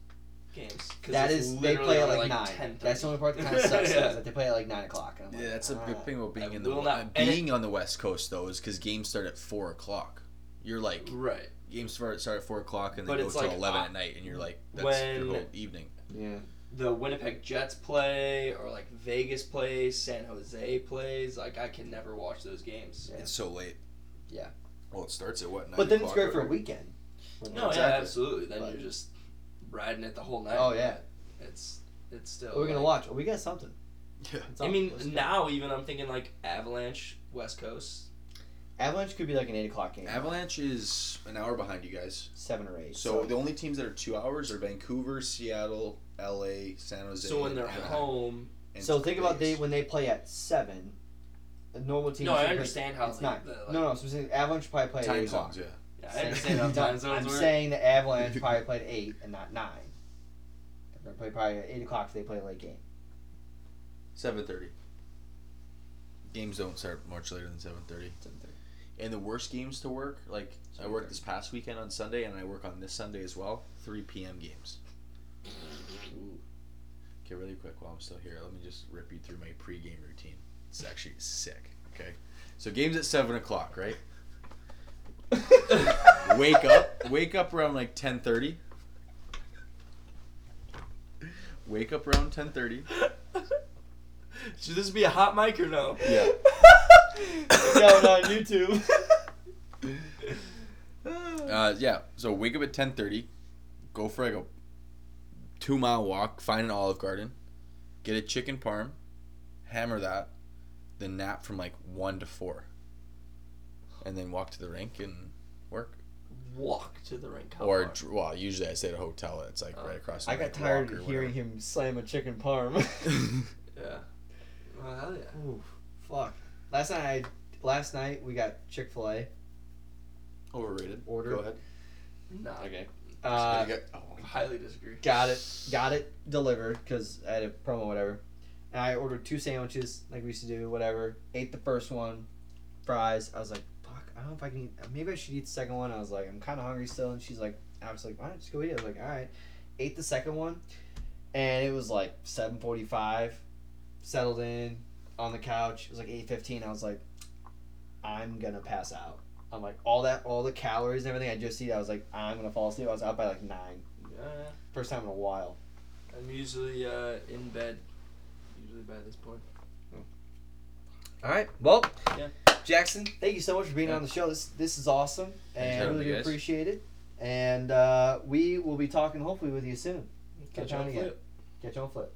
games. That is, they play at only, like, nine. 10:30. That's the only part that kind of sucks. Yeah. is that they play at like nine o'clock. And I'm like, yeah, that's a ah. good thing about being I in the not- and being on the West Coast though is because games start at four o'clock. You're like Right. Games start start at four o'clock and But then go it's till like, eleven uh, at night, and you're like that's your when- whole evening. Yeah. The Winnipeg Jets play, or like Vegas plays, San Jose plays. Like I can never watch those games. Yeah. It's so late. Yeah. Well, it starts at what? 9 But then it's o'clock great for a or- weekend. No, yeah, Exactly. absolutely. Then But- you're just riding it the whole night. Oh, yeah. It's it's still. We're we gonna like- watch? Oh, we got something. Yeah. It's I on- mean, let's go. now even I'm thinking like Avalanche, West Coast. Avalanche could be like an eight o'clock game. Avalanche is an hour behind you guys. Seven or eight. So, the only teams that are two hours are Vancouver, Seattle, L.A., San Jose. So when they're Anaheim, home, and so think about they when they play at seven. a normal team. No, I should play- understand how it's they- nine. the, like- no, no. Specifically, Avalanche probably play at Time eight o'clock. yeah. Yeah, I understand how I'm time zones I'm work. saying the Avalanche probably played eight and not nine. They're gonna play probably at eight o'clock if they play a late game. Seven thirty. Games don't start much later than seven thirty. And the worst games to work, like I worked this past weekend on Sunday, and I work on this Sunday as well. Three p.m. games. Okay, really quick while I'm still here, let me just rip you through my pre-game routine. It's actually sick. Okay, so games at seven o'clock, right? wake up, wake up around like ten thirty. Wake up around ten thirty. Should this be a hot mic or no? Yeah. Going on YouTube. Uh, yeah. So wake up at ten thirty, go for like a two mile walk, find an Olive Garden, get a chicken parm, hammer that, then nap from like one to four, and then walk to the rink and work. Walk to the rink. How or far? dr- well, usually I stay at a hotel. It's like Oh. right across. The I got tired of or hearing him slam a chicken parm. yeah. Well, hell yeah. Ooh, fuck. Last night, I, last night we got Chick Fil A. Overrated. Order. Go ahead. Nah, Okay. Uh, oh. highly disagree. got it, got it delivered because I had a promo, whatever. And I ordered two sandwiches like we used to do, whatever. Ate the first one, fries. I was like, fuck, I don't know if I can eat. Maybe I should eat the second one. I was like, I'm kind of hungry still, and she's like, I was like, all right, just go eat it. I was like, all right. Ate the second one, and it was like 7:45. Settled in on the couch. It was like 8:15. I was like, I'm gonna pass out. I'm like all that, all the calories and everything I just eat. I was like, I'm gonna fall asleep. I was up by like nine. Yeah, First time in a while. I'm usually uh, in bed. Usually by this point. All right. Well, Yeah. Jackson, thank you so much for being Yeah. on the show. This this is awesome, Thanks and having really me, appreciate it. And uh, we will be talking hopefully with you soon. Catch on on again. flip. Catch you on flip.